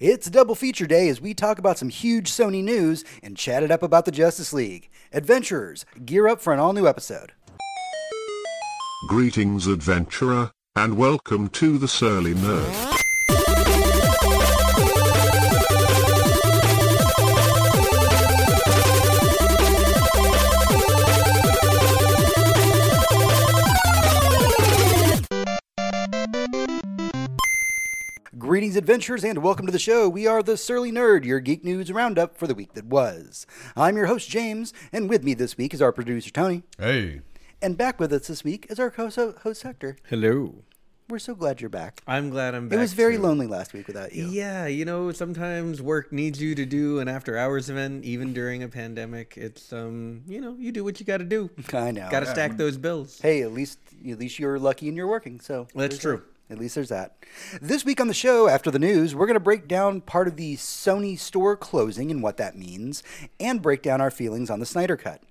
It's double feature day as we talk about some huge Sony news and chat it up about the Justice League. Adventurers, gear up for an all new episode. Greetings, adventurer, and welcome to the Surly Nerd. Greetings, adventurers, and welcome to the show. We are the Surly Nerd, your geek news roundup for the week that was. I'm your host, James, and with me this week is our producer, Tony. Hey. And back with us this week is our co host, Hector. Hello. We're so glad you're back. I'm glad I'm back. It was very too. lonely last week without you. Yeah, you know, sometimes work needs you to do an after hours event, even during a pandemic. It's um, you know, you do what you got to do. I know. Got to stack those bills. Hey, at least at least you're lucky and you're working. So That's true. that. At least there's that. This week on the show, after the news, we're going to break down part of the Sony store closing and what that means, and break down our feelings on the Snyder Cut.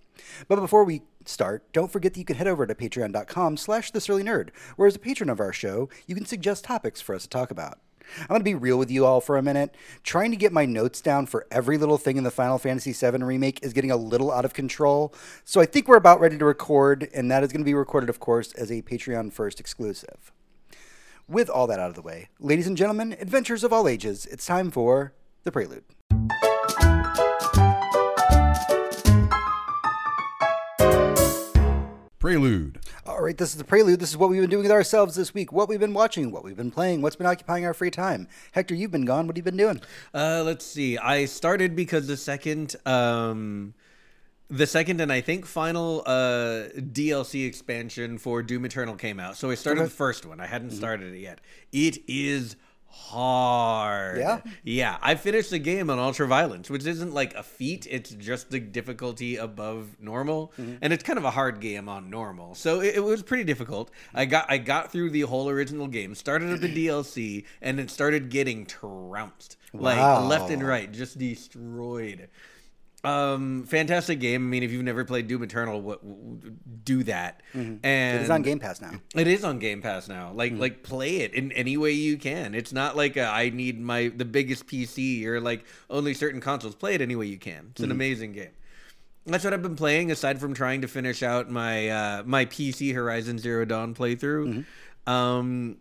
But before we start, don't forget that you can head over to patreon.com slash nerd, where as a patron of our show, you can suggest topics for us to talk about. I'm going to be real with you all for a minute. Trying to get my notes down for every little thing in the Final Fantasy VII remake is getting a little out of control. So I think we're about ready to record, and that is going to be recorded, of course, as a Patreon first exclusive. With all that out of the way, ladies and gentlemen, adventures of all ages, it's time for the prelude. Prelude. All right, this is the prelude. This is what we've been doing with ourselves this week, what we've been watching, what we've been playing, what's been occupying our free time. Hector, you've been gone. What have you been doing? Uh, let's see. I started because the second, um, the second and I think final uh DLC expansion for Doom Eternal came out. So I started Okay. the first one. I hadn't started it yet. It is hard. Yeah? Yeah. I finished the game on Ultra Violence, which isn't like a feat. It's just the difficulty above normal, and it's kind of a hard game on normal. So it, it was pretty difficult. I got I got through the whole original game, started at the DLC, and it started getting trounced like left and right, just destroyed. Um, fantastic game. I mean, if you've never played Doom Eternal, what, do that. And It is on Game Pass now. it is on Game Pass now. Like like play it in any way you can. It's not like a, I need my the biggest PC or like only certain consoles. Play it any way you can. It's an amazing game. That's what I've been playing aside from trying to finish out my uh, my PC Horizon Zero Dawn playthrough. Um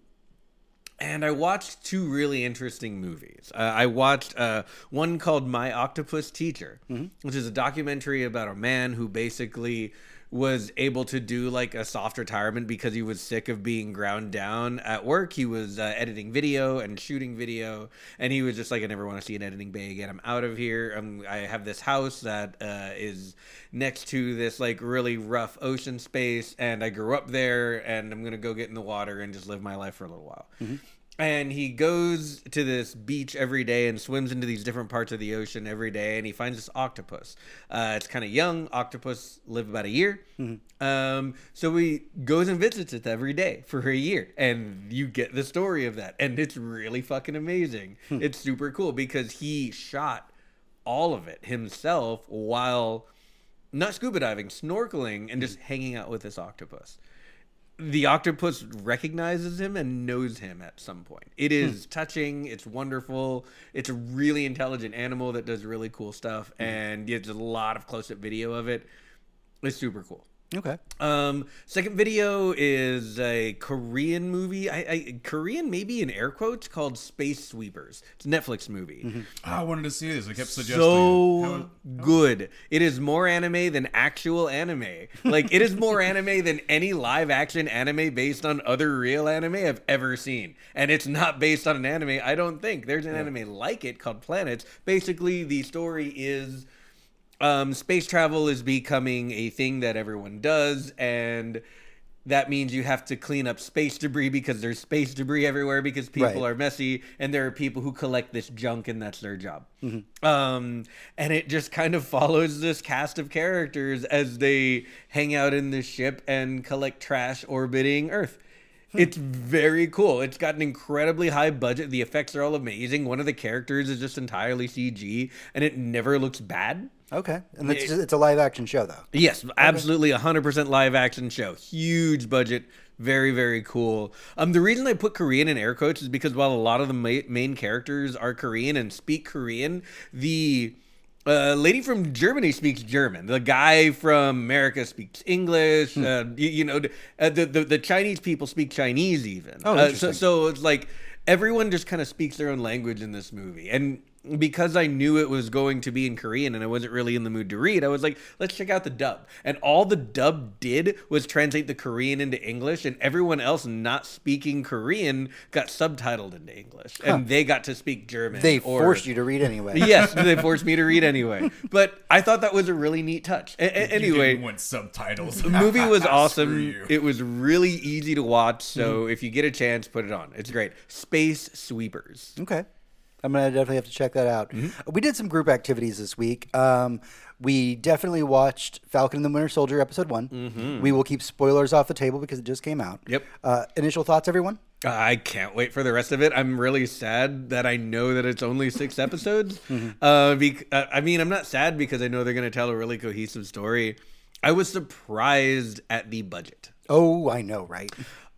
and I watched two really interesting movies. Uh, I watched uh, one called My Octopus Teacher, which is a documentary about a man who basically was able to do like a soft retirement because he was sick of being ground down at work. He was uh, editing video and shooting video, and he was just like, I never want to see an editing bay again. I'm out of here. Um, I have this house that uh, is next to this like really rough ocean space, and I grew up there, and I'm gonna go get in the water and just live my life for a little while and he goes to this beach every day and swims into these different parts of the ocean every day and he finds this octopus. Uh, it's kind of young octopus live about a year. Um, so he goes and visits it every day for a year and you get the story of that and it's really fucking amazing. It's super cool because he shot all of it himself while not scuba diving snorkeling and just hanging out with this octopus the octopus recognizes him and knows him at some point. It hmm. is touching. It's wonderful. It's a really intelligent animal that does really cool stuff, hmm. and there's a lot of close-up video of it. It's super cool. Okay. Um, second video is a Korean movie. I, I Korean maybe in air quotes called Space Sweepers. It's a Netflix movie. I wanted to see this. I kept suggesting. So How- good. It is more anime than actual anime. Like it is more anime than any live action anime based on other real anime I've ever seen. And it's not based on an anime, I don't think. There's an anime like it called Planets. Basically, the story is um, space travel is becoming a thing that everyone does, and that means you have to clean up space debris because there's space debris everywhere because people Right. are messy, and there are people who collect this junk, and that's their job. Um, and it just kind of follows this cast of characters as they hang out in this ship and collect trash orbiting Earth. It's very cool. It's got an incredibly high budget. The effects are all amazing. One of the characters is just entirely CG, and it never looks bad. Okay. And it's, it's a live action show, though. Yes, absolutely 100% live action show. Huge budget, Very, very cool. Um, the reason I put Korean in air quotes is because while a lot of the ma- main characters are Korean and speak Korean, the uh, lady from Germany speaks German. The guy from America speaks English. Hmm. Uh, you, you know, uh, the, the the Chinese people speak Chinese even. Oh, Uh, so so it's like everyone just kind of speaks their own language in this movie, and because I knew it was going to be in Korean and I wasn't really in the mood to read, I was like, let's check out the dub. And all the dub did was translate the Korean into English, and everyone else not speaking Korean got subtitled into English, and they got to speak German. They or- forced you to read anyway. yes, they forced me to read anyway. But I thought that was a really neat touch. A- a- You anyway, didn't want subtitles. the movie was awesome. It was really easy to watch. So mm-hmm. if you get a chance, put it on. It's great. Space Sweepers. Okay. I'm gonna definitely have to check that out. We did some group activities this week. Um, we definitely watched Falcon and the Winter Soldier episode one. We will keep spoilers off the table because it just came out. Yep. Uh, initial thoughts, everyone? I can't wait for the rest of it. I'm really sad that I know that it's only six episodes. Uh, bec- uh, I mean, I'm not sad because I know they're going to tell a really cohesive story. I was surprised at the budget. Oh, I know, right?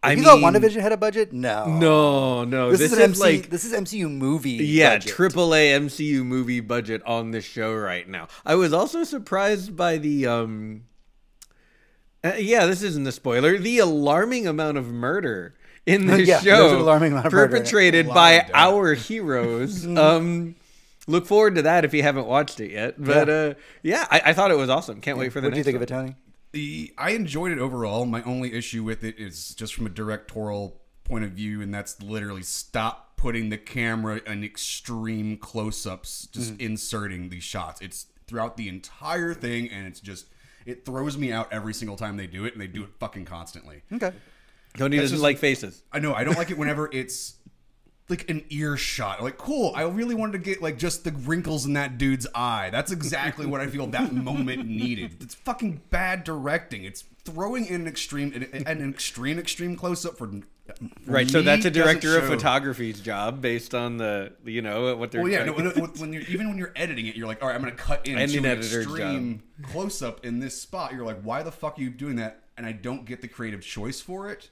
I you thought mean- WandaVision had a budget? No. No, no, This, this, is MC, like this is MCU movie. yeah, budget. triple A MCU movie budget on this show right now. I was also surprised by the um uh, yeah, this isn't a spoiler. The alarming amount of murder in this Yeah, show alarming amount of murder perpetrated lot by of our heroes. um look forward to that if you haven't watched it yet. But Yeah. uh yeah, I, I thought it was awesome. Can't wait for the What do you think of one. it, Tony? The I enjoyed it overall. My only issue with it is just from a directorial point of view, and that's literally stop putting the camera in extreme close-ups, just mm-hmm. inserting these shots. It's throughout the entire thing, and it's just it throws me out every single time they do it, and they do it fucking constantly. Okay. Tony doesn't just- like faces. I know I don't like it whenever it's like an ear shot. Like, cool. I really wanted to get like just the wrinkles in that dude's eye. That's exactly what I feel that moment needed. It's fucking bad directing. It's throwing in an extreme, an, an extreme, extreme close up for. Right, so that's a director of photography's job based on the you know what they're Well, yeah, no, when, when you're even when you're editing it, you're like, all right, I'm going to cut in And to an an extreme close up in this spot. You're like, why the fuck are you doing that? And I don't get the creative choice for it.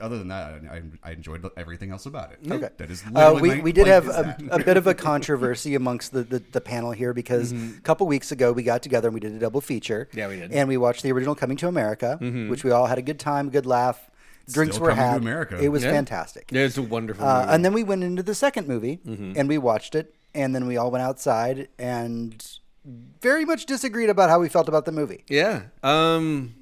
But other than that, I, I enjoyed everything else about it. Okay. that is Uh, we, my we did point have a, a bit of a controversy amongst the, the, the panel here because a couple weeks ago we got together and we did a double feature. Yeah, we did. And we watched the original Coming to America, which we all had a good time, a good laugh. Drinks Still were Coming to had. America. It was Yeah. fantastic. Yeah, it's a wonderful Uh, movie. and then we went into the second movie and we watched it, and then we all went outside and very much disagreed about how we felt about the movie. Yeah. Um.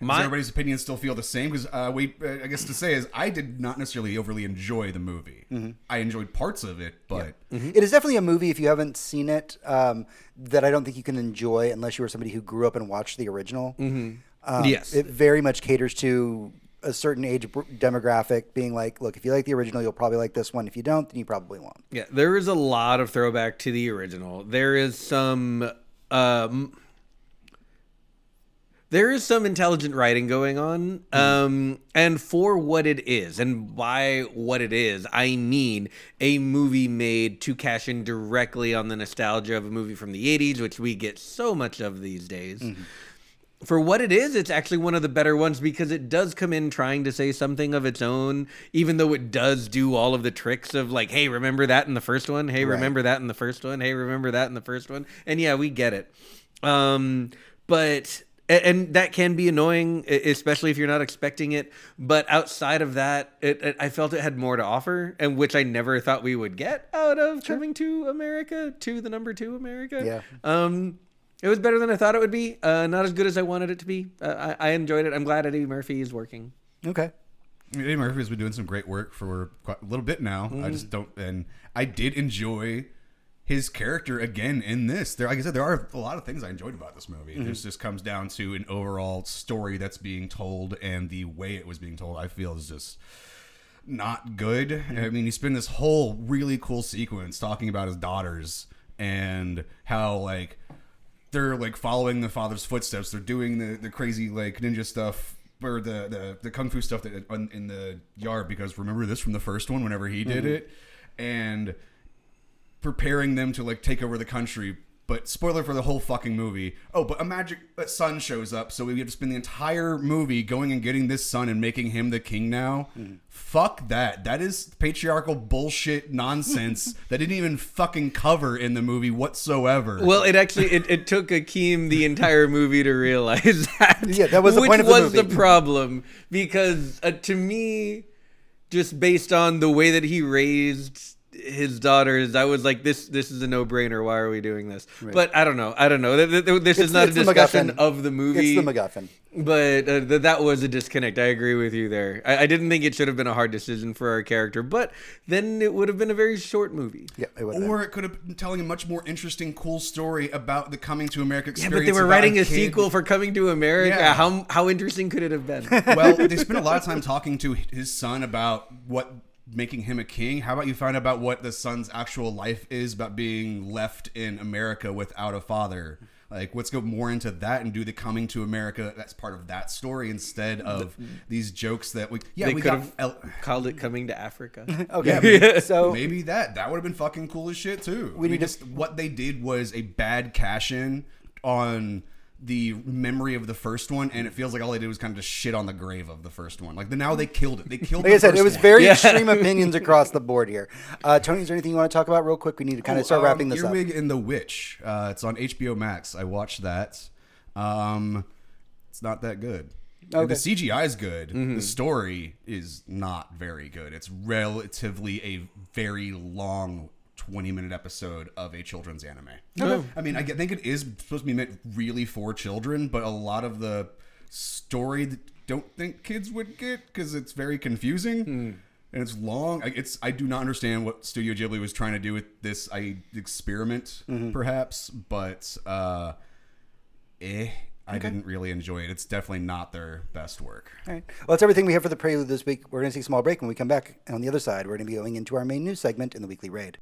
Does My everybody's opinions still feel the same? Because uh, we, uh, I guess to say is, I did not necessarily overly enjoy the movie. I enjoyed parts of it, but It is definitely a movie if you haven't seen it um, that I don't think you can enjoy unless you were somebody who grew up and watched the original. Um, Yes. it very much caters to a certain age demographic, being like, look, if you like the original, you'll probably like this one. If you don't, then you probably won't. yeah, there is a lot of throwback to the original. There is some um there is some intelligent writing going on. Um and for what it is and by what it is, I mean a movie made to cash in directly on the nostalgia of a movie from the 80s, which we get so much of these days. for what it is, it's actually one of the better ones because it does come in trying to say something of its own, even though it does do all of the tricks of like, hey, remember that in the first one? Hey, remember that in the first one? Hey, remember that in the first one? And yeah, we get it. Um, but and that can be annoying, especially if you're not expecting it. But outside of that, it, it, I felt it had more to offer, and which I never thought we would get out of coming to America, to the number two America. Yeah. Um, it was better than I thought it would be. Uh, not as good as I wanted it to be. Uh, I, I enjoyed it. I'm glad Eddie Murphy is working. Okay. Eddie Murphy has been doing some great work for quite a little bit now. I just don't, and I did enjoy his character again in this. There, like I said, there are a lot of things I enjoyed about this movie. Mm-hmm. This just comes down to an overall story that's being told, and the way it was being told, I feel is just not good. Mm-hmm. I mean, you spend this whole really cool sequence talking about his daughters and how like they're like following the father's footsteps. They're doing the, the crazy like ninja stuff or the, the the kung fu stuff that in the yard because remember this from the first one whenever he did mm-hmm. it and preparing them to like take over the country But spoiler for the whole fucking movie. Oh, but a magic sun shows up, so we have to spend the entire movie going and getting this son and making him the king now. Fuck that. That is patriarchal bullshit nonsense that didn't even fucking cover in the movie whatsoever. Well, it actually it, it took Akeem the entire movie to realize that. Yeah, that was the which point of the was movie. problem because uh, to me, just based on the way that he raised his daughters, I was like, this this is a no brainer. Why are we doing this? But I don't know. I don't know. Th- th- th- This It's- is not a it's the discussion MacGuffin. of the movie. It's the MacGuffin. But uh, th- that was a disconnect. I agree with you there. I, I didn't think it should have been a hard decision for our character, but then it would have been a very short movie. Yeah, it would or it could have been telling a much more interesting, cool story about the coming to America experience. Yeah, but they were writing a kid- sequel for Coming to America. Yeah. How how interesting could it have been? well, they spent a lot of time talking to his son about what making him a king. How about you find out about what the son's actual life is about being left in America without a father? Like, let's go more into that and do the coming to America. That's part of that story instead of these jokes that we. Yeah, they we could got. have El- called it Coming to Africa. Okay, so Maybe that that would have been fucking cool as shit too. We We need to- just what they did was a bad cash in on the memory of the first one, and it feels like all they did was kind of just shit on the grave of the first one. Like the, now they killed it. They killed. like the I said, it was one. very Yeah. extreme opinions across the board here. Uh, Tony, is there anything you want to talk about real quick? We need to kind of start Um, wrapping this up. Earwig and the Witch. Uh, it's on HBO Max. I watched that. Um, it's not that good. Okay. The CGI is good. Mm-hmm. The story is not very good. It's relatively a very long 20 minute episode of a children's anime. I mean, I think it is supposed to be meant really for children, but a lot of the story that don't think kids would get because it's very confusing Hmm. and it's long. I- It's I do not understand what Studio Ghibli was trying to do with this I experiment, Mm-hmm. perhaps, but uh, eh. I didn't really enjoy it. It's definitely not their best work. All right. Well, that's everything we have for the prelude this week. We're going to take a small break. When we come back, and on the other side, we're going to be going into our main news segment in the weekly raid.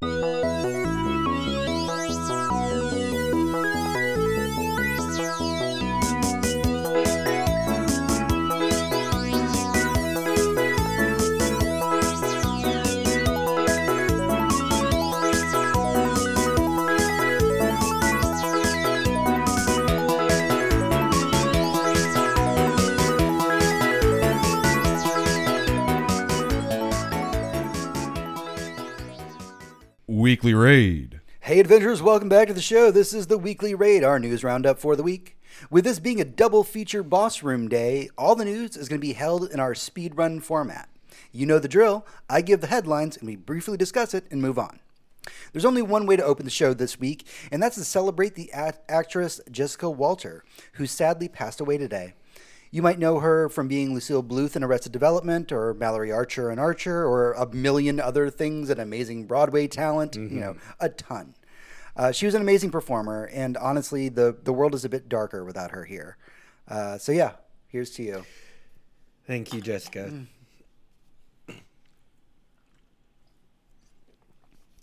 Weekly raid. Hey, adventurers, welcome back to the show. This is the weekly raid, our news roundup for the week. With this being a double feature boss room day, all the news is going to be held in our speedrun format. You know the drill. I give the headlines and we briefly discuss it and move on. There's only one way to open the show this week, and that's to celebrate the act- actress Jessica Walter, who sadly passed away today. You might know her from being Lucille Bluth in Arrested Development, or Mallory Archer in Archer, or a million other things, an amazing Broadway talent, you mm-hmm. know, a ton. Uh, she was an amazing performer, and honestly, the, the world is a bit darker without her here. Uh, so, yeah, here's to you. Thank you, Jessica.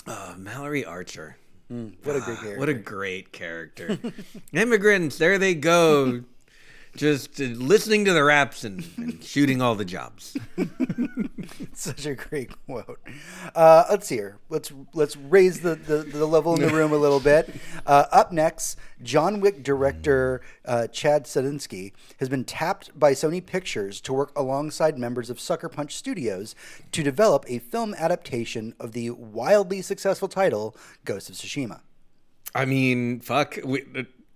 Oh, Mallory Archer. Mm, what a great ah, character. What a great character. Immigrants, there they go. Just uh, listening to the raps and, and shooting all the jobs. Such a great quote. Uh, let's see here. Let's let's raise the, the, the level in the room a little bit. Uh, up next, John Wick director uh, Chad Stahelski has been tapped by Sony Pictures to work alongside members of Sucker Punch Studios to develop a film adaptation of the wildly successful title Ghost of Tsushima. I mean, fuck. We,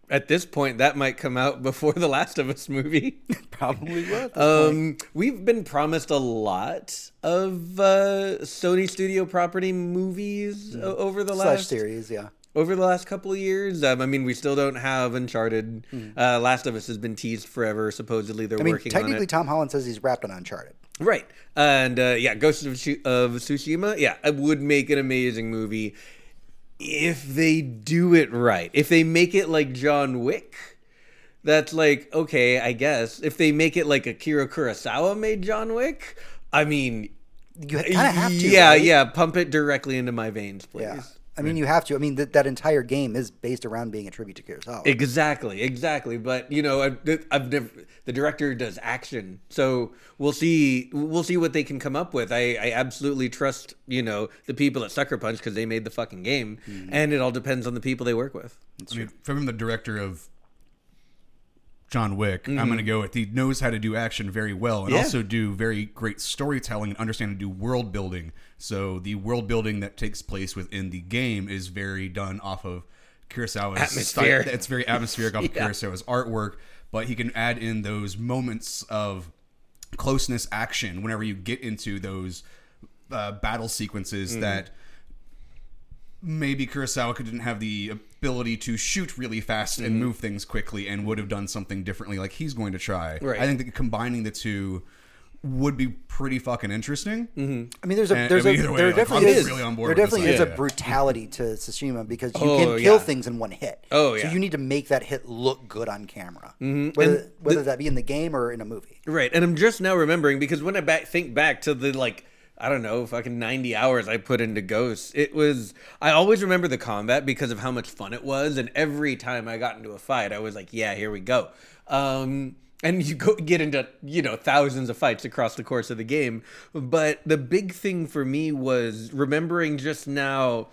at this point, that might come out before the Last of Us movie. Probably will. Um, we've been promised a lot of uh, Sony Studio property movies o- over the Mm. Slash last series, yeah. over the last couple of years. Um, I mean, we still don't have Uncharted. Uh, Last of Us has been teased forever. Supposedly, they're Mm. I mean, working on it. technically. Tom Holland says he's wrapped on Uncharted. Right. And uh, yeah, Ghost of, Tsu- of Tsushima, yeah, it would make an amazing movie if they do it right. If they make it like John Wick, that's like, okay, I guess. If they make it like Akira Kurosawa made John Wick, I mean, You kind of have to. yeah, right? yeah, pump it directly into my veins, please. Yeah. I mean, you have to. I mean, that that entire game is based around being a tribute to Kurosawa. Exactly, exactly. But you know, I've, I've never. The director does action, so we'll see. We'll see what they can come up with. I, I absolutely trust you know the people at Sucker Punch because they made the fucking game, Mm-hmm. and it all depends on the people they work with. I mean, from the director of John Wick, I'm going to go with he knows how to do action very well and Yeah. also do very great storytelling and understand to do world building. So the world building that takes place within the game is very done off of Kurosawa's Atmosphere. Style. It's very atmospheric off of Kurosawa's artwork, but he can add in those moments of closeness action whenever you get into those uh, battle sequences that maybe Kurosawa didn't have the ability to shoot really fast Mm-hmm. and move things quickly and would have done something differently like he's going to try. Right. I think that combining the two would be pretty fucking interesting. Mm-hmm. I mean, there's a And- there's I a mean, either way, there like, definitely I'm is really on board there definitely is a idea. brutality to Tsushima because you Oh, can kill yeah. things in one hit. Oh, yeah, So you need to make that hit look good on camera, whether whether that be in the game or in a movie. Right, and I'm just now remembering because when I back, think back to the like I don't know fucking 90 hours I put into Ghosts, it was I always remember the combat because of how much fun it was, and every time I got into a fight, I was like, yeah, here we go. Um, and you go get into you know thousands of fights across the course of the game, but the big thing for me was remembering just now.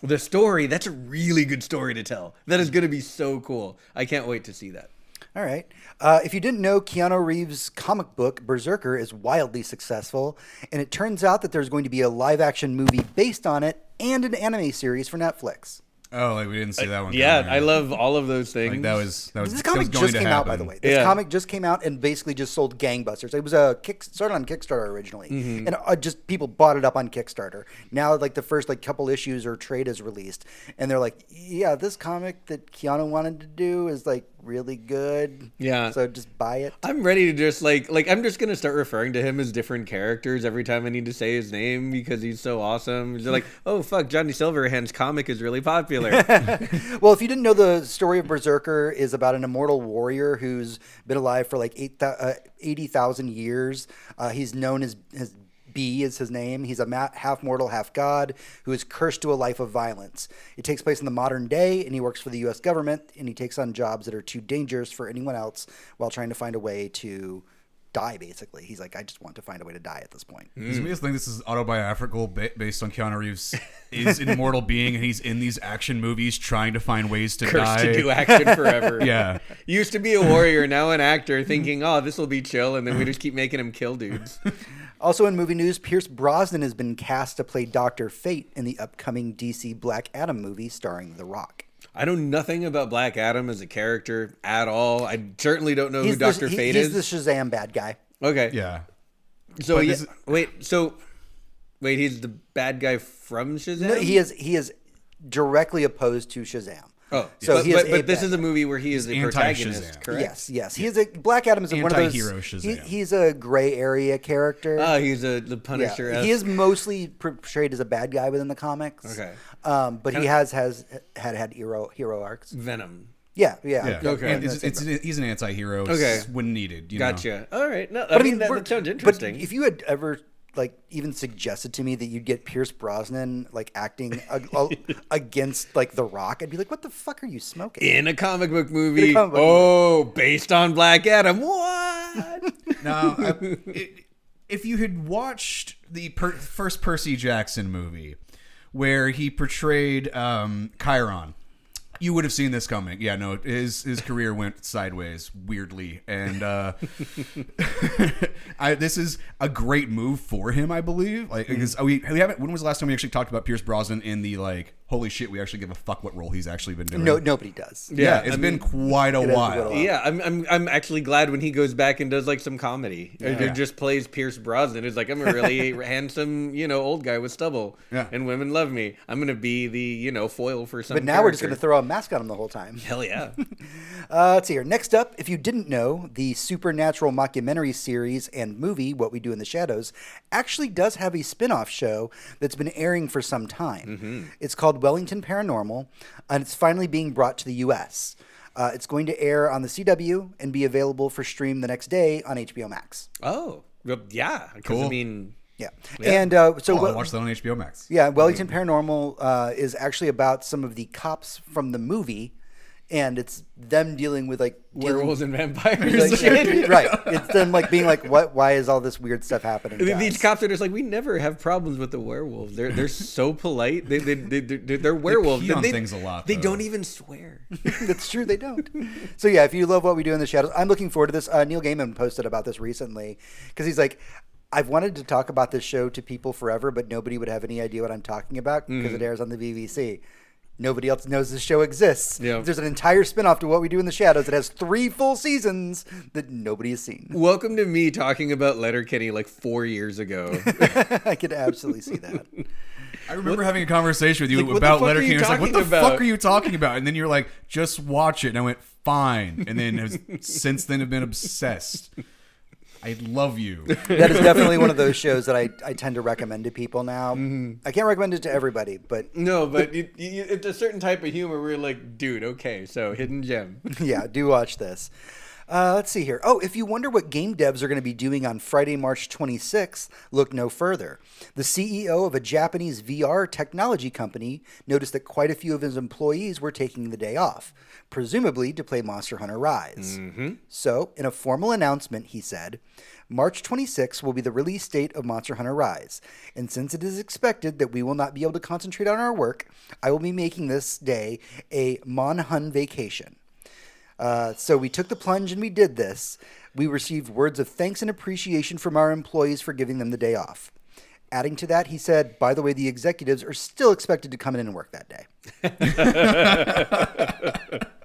The story, that's a really good story to tell. That is going to be so cool. I can't wait to see that. All right. Uh, if you didn't know, Keanu Reeves' comic book Berserker is wildly successful, and it turns out that there's going to be a live-action movie based on it and an anime series for Netflix. Oh, like we didn't see that one. Yeah, coming. I love all of those things. like that was that was This that was comic going just to came out, by happen. the way. This Yeah. comic just came out and basically just sold gangbusters. It was a kick started on Kickstarter originally, Mm-hmm. and uh, just people bought it up on Kickstarter. Now, like the first like couple issues or trade is released, and they're like, "Yeah, this comic that Keanu wanted to do is like really good. Yeah. so just buy it." I'm ready to just like like I'm just gonna start referring to him as different characters every time I need to say his name because he's so awesome. He's like, oh fuck, Johnny Silverhand's comic is really popular. Well, if you didn't know, the story of Berserker is about an immortal warrior who's been alive for like eight, uh, 80,000 years. Uh, he's known as, as B is his name. He's a ma- half mortal, half god who is cursed to a life of violence. It takes place in the modern day, and he works for the U.S. government, and he takes on jobs that are too dangerous for anyone else while trying to find a way to die, basically. He's like, I just want to find a way to die at this point. Does me just think this is autobiographical ba- based on Keanu Reeves is an immortal being and he's in these action movies trying to find ways to Cursed die. to do action forever. Yeah. Used to be a warrior, now an actor, thinking, oh, this will be chill, and then we just keep making him kill dudes. Also in movie news, Pierce Brosnan has been cast to play Doctor Fate in the upcoming DC Black Adam movie starring The Rock. I know nothing about Black Adam as a character at all. I certainly don't know who the- Doctor he- Fate he's is. the Shazam bad guy. okay. Yeah. So But yeah, this is- wait, so wait, he's the bad guy from Shazam. No, he is he is directly opposed to Shazam. Oh, So but, he is but, a but this is a movie where he is the anti-Shazam. protagonist, correct? Yes, yes. He is a Black Adam is one of those. Anti-hero he- he's a gray area character. Oh, he's a the yeah. Punisher. He is mostly portrayed as a bad guy within the comics. Okay. Um, but he has has had had hero hero arcs. Venom. Yeah, yeah. Yeah. Okay. And it's, it's, he's an anti-hero Okay. when needed. You know? Gotcha. All right. No, I, But mean, that, we're- that sounds but interesting. if you had ever like even suggested to me that you'd get Pierce Brosnan like acting ag- against like The Rock, I'd be like, "What the fuck are you smoking?" in a comic book movie, comic book oh, based on Black Adam. What? Now, I, it, if you had watched the per, first Percy Jackson movie, where he portrayed um, Chiron, you would have seen this coming. Yeah, no, his his career went sideways weirdly, and uh, I, this is a great move for him, I believe. Like, because we, we haven't. When was the last time we actually talked about Pierce Brosnan in the like? Holy shit, we actually give a fuck what role he's actually been doing. No, nobody does. yeah, Yeah, it's I been mean, quite a while. a yeah, I'm, I'm I'm actually glad when he goes back and does like some comedy or Yeah. just plays Pierce Brosnan. It's like I'm a really handsome, you know, old guy with stubble, Yeah. and women love me. I'm gonna be the you know foil for some. But now we're just going to throw a mask on him the whole time. Hell yeah. Uh, let's see here. Next up, if you didn't know, the supernatural mockumentary series and movie, What We Do in the Shadows, actually does have a spin off show that's been airing for some time. It's called Wellington Paranormal, and it's finally being brought to the U.S. Uh, it's going to air on the CW and be available for stream the next day on HBO Max. Oh, well, yeah. Because I mean, Yeah. And uh, so Oh, I what- watched that on HBO Max. Yeah, Wellington Paranormal uh, is actually about some of the cops from the movie, and it's them dealing with like dealing- Werewolves and vampires. like, shit. right. It's them like being like, what? Why is all this weird stuff happening? to These cops are just like we never have problems with the werewolves. They're they're so polite. They they they they're, they're werewolves. pee on they, things a lot, They though. don't even swear. That's true. They don't. So yeah, if you love what we do in the shadows, I'm looking forward to this. Uh, Neil Gaiman posted about this recently because he's like, I've wanted to talk about this show to people forever, but nobody would have any idea what I'm talking about because Mm. it airs on the BBC. Nobody else knows this show exists. Yeah. There's an entire spin-off to What We Do in the Shadows that has three full seasons that nobody has seen. Welcome to me talking about Letterkenny like four years ago. I could absolutely see that. I remember having a conversation with you Like, about fuck are Letterkenny. I was like, "What the about?" fuck are you talking about?" And then you're like, "Just watch it." And I went, "Fine." And then has, since then have been obsessed. I love you. That is definitely one of those shows that I, I tend to recommend to people now. Mm-hmm. I can't recommend it to everybody, but no, but it's a certain type of humor where you're like, dude, okay, so hidden gem. yeah, do watch this. Uh, let's see here. Oh, if you wonder what game devs are going to be doing on Friday, March 26th, look no further. The CEO of a Japanese VR technology company noticed that quite a few of his employees were taking the day off, presumably to play Monster Hunter Rise. So, in a formal announcement, he said, March 26th will be the release date of Monster Hunter Rise, and since it is expected that we will not be able to concentrate on our work, I will be making this day a Monhun vacation. Uh, so we took the plunge and we did this. We received words of thanks and appreciation from our employees for giving them the day off. Adding to that, he said, by the way, the executives are still expected to come in and work that day.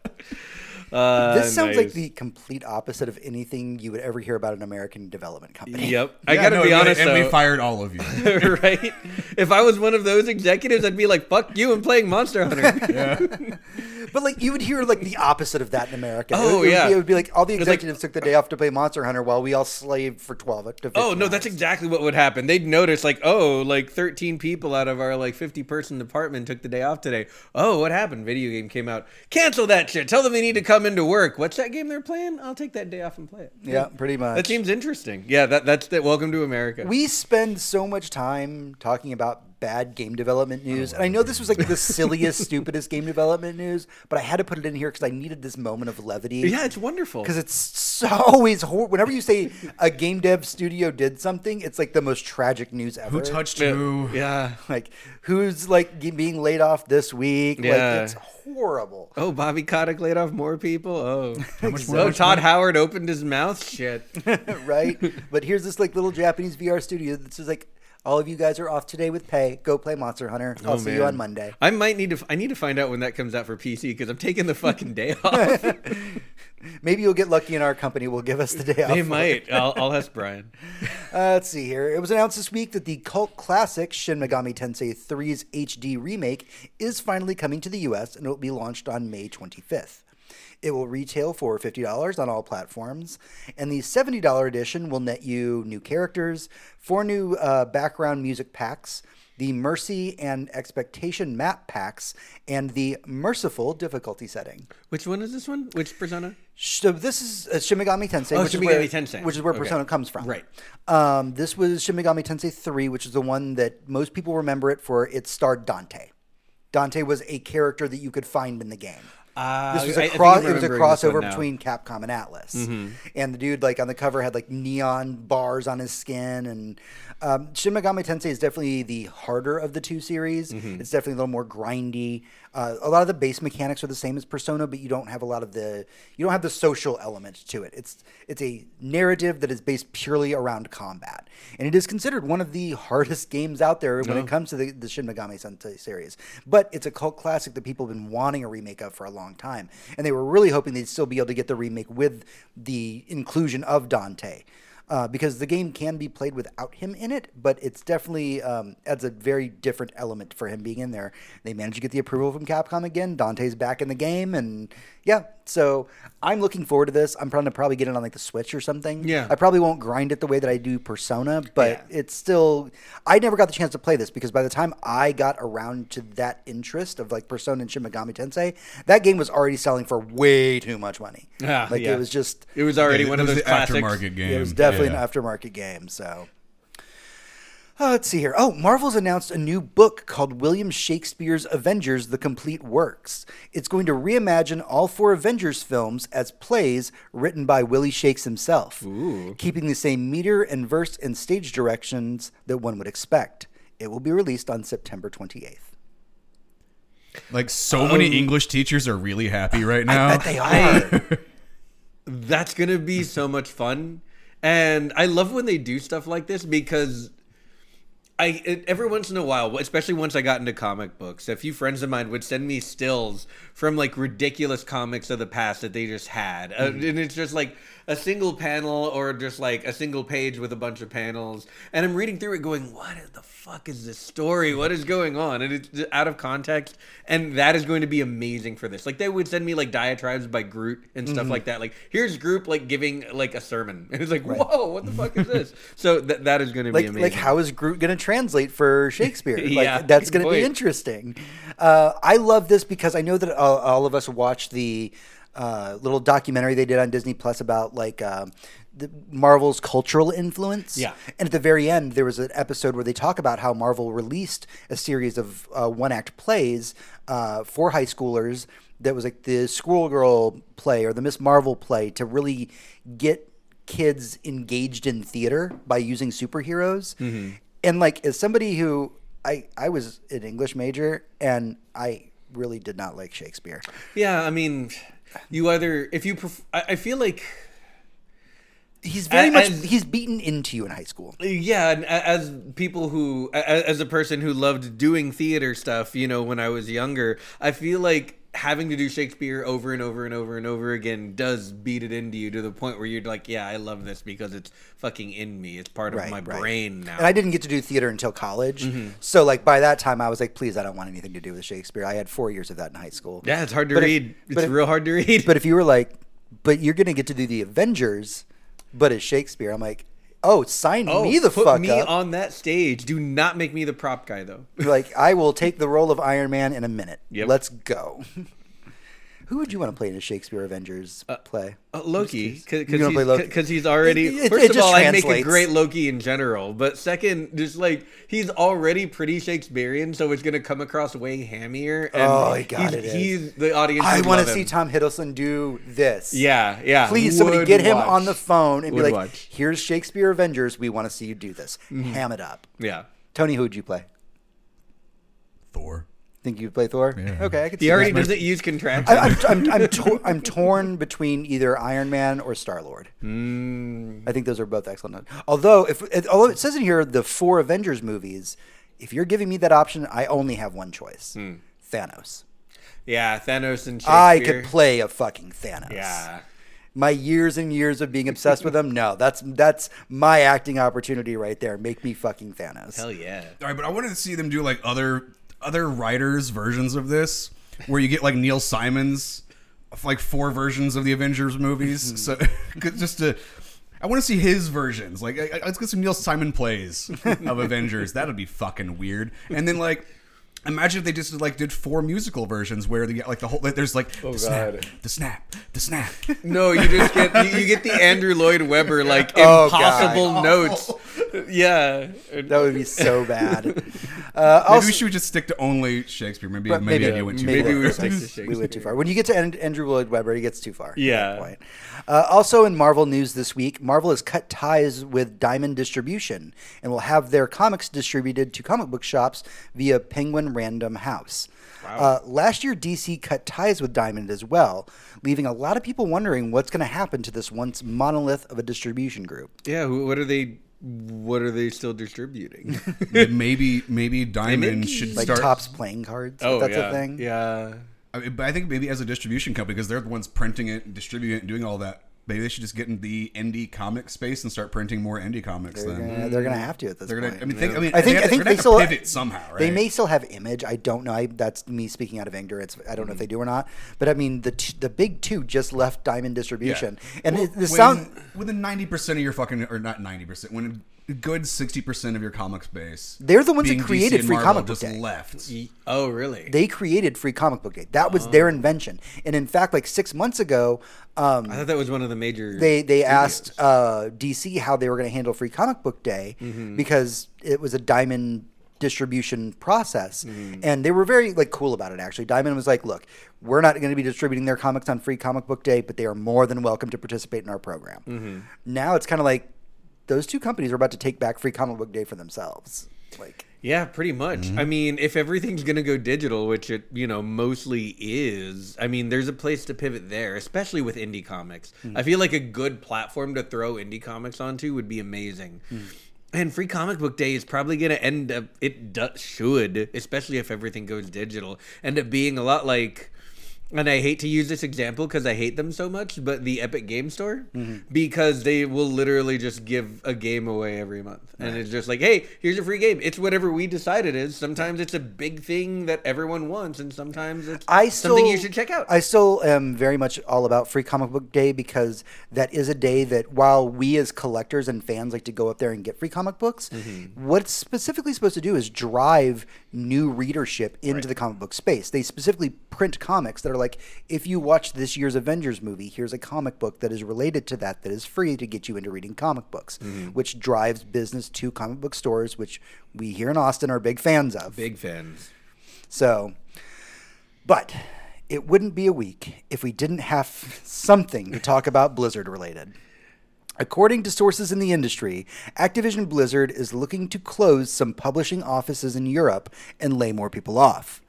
Uh, this sounds like the complete opposite of anything you would ever hear about an American development company. Yep. I Yeah, gotta no, be honest and though. we fired all of you. right? If I was one of those executives, I'd be like, "Fuck you!" I'm playing Monster Hunter. yeah. But like you would hear like the opposite of that in America. Oh, it, would yeah. Be, it would be like all the It's like- executives took the day off to play Monster Hunter while we all slaved for 12 to oh no, that's exactly what would happen. They'd notice like, "Oh, like 13 people out of our like 50 person department took the day off today." Oh, what happened? Video game came out. Cancel that shit. Tell them they need to come into work. What's that game they're playing? I'll take that day off and play it. Yeah, pretty much. That seems interesting. Yeah, that that's the welcome to America. We spend so much time talking about bad game development news, and I know this was like the silliest, stupidest game development news, but I had to put it in here because I needed this moment of levity. yeah, it's wonderful. Because it's so always hor- whenever you say a game dev studio did something, it's like the most tragic news ever. Who touched who? Yeah. Like who's like being laid off this week? Yeah. Like it's horrible. Oh, Bobby Kotick laid off more people. Oh, much more- oh, Todd? Howard opened his mouth. Shit. right? But here's this like little Japanese VR studio that's just like, all of you guys are off today with pay. Go play Monster Hunter. I'll Oh, see you on Monday. I might need to. I need to find out when that comes out for PC because I'm taking the fucking day off. Maybe you'll get lucky and our company will give us the day off. they might. I'll, I'll ask Brian. Uh, let's see here. It was announced this week that the cult classic Shin Megami Tensei 3's HD remake is finally coming to the US and it will be launched on May 25th. It will retail for $50 on all platforms, and the $70 edition will net you new characters, four new uh, background music packs, the Mercy and Expectation map packs, and the Merciful difficulty setting. Which one is this one? Which persona? So this is uh, Shin Megami Tensei, Oh, which, Shin is where, Tensei. which is where Okay. Persona comes from. Right. Um, this was Shin Megami Tensei 3, which is the one that most people remember it for. It starred Dante. Dante was a character that you could find in the game. Uh, This was a cross. It was a remembering this one crossover. Mm-hmm. between Capcom and Atlus, and the dude like on the cover had like neon bars on his skin. And um, Shin Megami Tensei is definitely the harder of the two series. Mm-hmm. It's definitely a little more grindy. Uh, a lot of the base mechanics are the same as Persona, but you don't have a lot of the you don't have the social element to it. It's it's a narrative that is based purely around combat, and it is considered one of the hardest games out there when it comes to the, the Shin Megami Tensei series. But it's a cult classic that people have been wanting a remake of for a long time, and they were really hoping they'd still be able to get the remake with the inclusion of Dante. Uh, because the game can be played without him in it, but it's definitely um, adds a very different element for him being in there. They managed to get the approval from Capcom again. Dante's back in the game, and yeah, so I'm looking forward to this. I'm trying to probably get it on like the Switch or something. Yeah. I probably won't grind it the way that I do Persona, but Yeah. it's still. I never got the chance to play this because by the time I got around to that interest of like Persona and Shin Megami Tensei, that game was already selling for way too much money. Ah, like yeah. it was just. It was already Yeah, one it of those the classics. aftermarket game. It was definitely Yeah. an aftermarket game. So, Uh, let's see here. Oh, Marvel's announced a new book called William Shakespeare's Avengers The Complete Works. It's going to reimagine all four Avengers films as plays written by Willie Shakes himself, keeping the same meter and verse and stage directions that one would expect. It will be released on September 28th. Like so many English teachers are really happy right now. I bet they are. That's gonna be so much fun, and I love when they do stuff like this because I it, every once in a while, especially once I got into comic books, a few friends of mine would send me stills from like ridiculous comics of the past that they just had, uh, and it's just like a single panel or just like a single page with a bunch of panels, and I'm reading through it, going, "What the fuck is this story? What is going on?" And it's out of context, and that is going to be amazing for this. Like they would send me like diatribes by Groot and stuff like that. Like here's Groot like giving like a sermon, and it's like, "Whoa, what the fuck is this?" So that that is going to be amazing. like how is Groot going to translate for Shakespeare? Like Yeah, that's going to be interesting. Uh, I love this because I know that all, all of us watched the uh, little documentary they did on Disney Plus about like. um the Marvel's cultural influence. Yeah. And at the very end, there was an episode where they talk about how Marvel released a series of uh, one act plays uh, for high schoolers that was like the Squirrel Girl play or the Miss Marvel play to really get kids engaged in theater by using superheroes. And like as somebody who I I was an English major and I really did not like Shakespeare. Yeah, I mean, you either if you pref- I, I feel like He's very A- much he's beaten into you in high school. yeah, and as people who as a person who loved doing theater stuff, you know, when I was younger, I feel like having to do Shakespeare over and over and over and over again does beat it into you to the point where you're like, yeah, I love this because it's fucking in me. It's part of Right, my right. brain now. And I didn't get to do theater until college. Mm-hmm. So like by that time I was like, please, I don't want anything to do with Shakespeare. I had four years of that in high school. yeah, it's hard to But read. but it's if- real hard to read. But if you were like, but you're gonna get to do the Avengers, but it's Shakespeare, I'm like, oh, sign oh, me the put fuck me up. on that stage. Do not make me the prop guy though. like I will take the role of Iron Man in a minute. Yep. Let's go. Who would you want to play in a Shakespeare Avengers play? Uh, Loki, You gonna play because Loki? he's, 'cause he's already. It- it- first it of just all, I'd make a great Loki in general, but second, just like he's already pretty Shakespearean, so it's gonna come across way hammier. And Oh, God, he's, it is. he's the audience. I want to see. Tom Hiddleston do this. Yeah, yeah. Please, somebody Would get him watch. on the phone and be like, watch. "Here's Shakespeare Avengers. We want to see you do this. Mm-hmm. Ham it up." Yeah. Tony, who would you play? Thor. Think you'd play Thor? Yeah. Okay, I could see He already that. doesn't use contraction. I, I'm, I'm, I'm, tor- I'm torn between either Iron Man or Star Lord. Mm. I think those are both excellent. Although, if it, although it says in here the four Avengers movies, if you're giving me that option, I only have one choice: Hmm. Thanos. yeah, Thanos and Shakespeare. I could play a fucking Thanos. Yeah. My years and years of being obsessed with him, no, that's that's my acting opportunity right there. Make me fucking Thanos. Hell yeah. All right, but I wanted to see them do like other other writers' versions of this, where you get like Neil Simon's like four versions of the Avengers movies. Hmm. so just to, I want to see his versions. Like, let's get some Neil Simon plays of Avengers. That'd be fucking weird. And then like. Imagine if they just like did four musical versions where they get like the whole like, there's like oh, the snap, the snap, the snap. No, you just get you, you get the Andrew Lloyd Webber like Oh, impossible God. notes. Yeah. That would be so bad. Uh, Maybe also, we should just stick to only Shakespeare. Maybe maybe, maybe- I went too maybe far. Maybe we that's- stick to we went too far. When you get to Andrew Lloyd Webber, he gets too far. Yeah. point. Uh, also in Marvel news this week, Marvel has cut ties with Diamond Distribution and will have their comics distributed to comic book shops via Penguin Random House. Uh, last year, DC cut ties with Diamond as well, leaving a lot of people wondering what's going to happen to this once monolith of a distribution group. Yeah, what are they what are they still distributing? maybe maybe Diamond Maybe- should Like start. Topps playing cards, if oh, that's yeah. a thing. Yeah. I mean, but I think maybe as a distribution company, because they're the ones printing it, and distributing it, and doing all that. Maybe they should just get in the indie comic space and start printing more indie comics. They're then gonna, they're gonna have to at this they're gonna. point. I mean, think, I mean, I think they I think they gonna still pivot somehow, right? They may still have image. I don't know. I, that's me speaking out of ignorance. I don't know if they do or not. But I mean, the t- the big two just left Diamond Distribution, and Well, it, the when, sound. within ninety percent of your fucking or not ninety percent when good sixty percent of your comics base. They're the ones that being DC created Free Marvel Comic Book just Day. left. Oh, really? They created Free Comic Book Day. That was their invention. And in fact, like six months ago, um, I thought that was one of the major. they they studios. asked uh, DC how they were going to handle Free Comic Book Day Mm-hmm. because it was a Diamond distribution process, Mm-hmm. and they were very like cool about it. Actually, Diamond was like, "Look, we're not going to be distributing their comics on Free Comic Book Day, but they are more than welcome to participate in our program." Mm-hmm. Now it's kind of like those two companies are about to take back Free Comic Book Day for themselves. Like, Yeah, pretty much. Mm-hmm. I mean, if everything's gonna go digital, which it you know mostly is, I mean, there's a place to pivot there, especially with indie comics. Mm. I feel like a good platform to throw indie comics onto would be amazing. Mm. And Free Comic Book Day is probably gonna end up. It do, should, especially if everything goes digital, end up being a lot like. And I hate to use this example because I hate them so much, but the Epic Game Store, Mm-hmm. because they will literally just give a game away every month, and it's just like, hey, here's a free game. It's whatever we decide it is. Sometimes it's a big thing that everyone wants, and sometimes it's I still, something you should check out. I still am very much all about Free Comic Book Day because that is a day that while we as collectors and fans like to go up there and get free comic books, Mm-hmm. what it's specifically supposed to do is drive new readership into the comic book space. They specifically print comics that are like, if you watch this year's Avengers movie, here's a comic book that is related to that that is free to get you into reading comic books, Mm-hmm. which drives business to comic book stores, which we here in Austin are big fans of. Big fans. So, but it wouldn't be a week if we didn't have something to talk about Blizzard related. According to sources in the industry, Activision Blizzard is looking to close some publishing offices in Europe and lay more people off.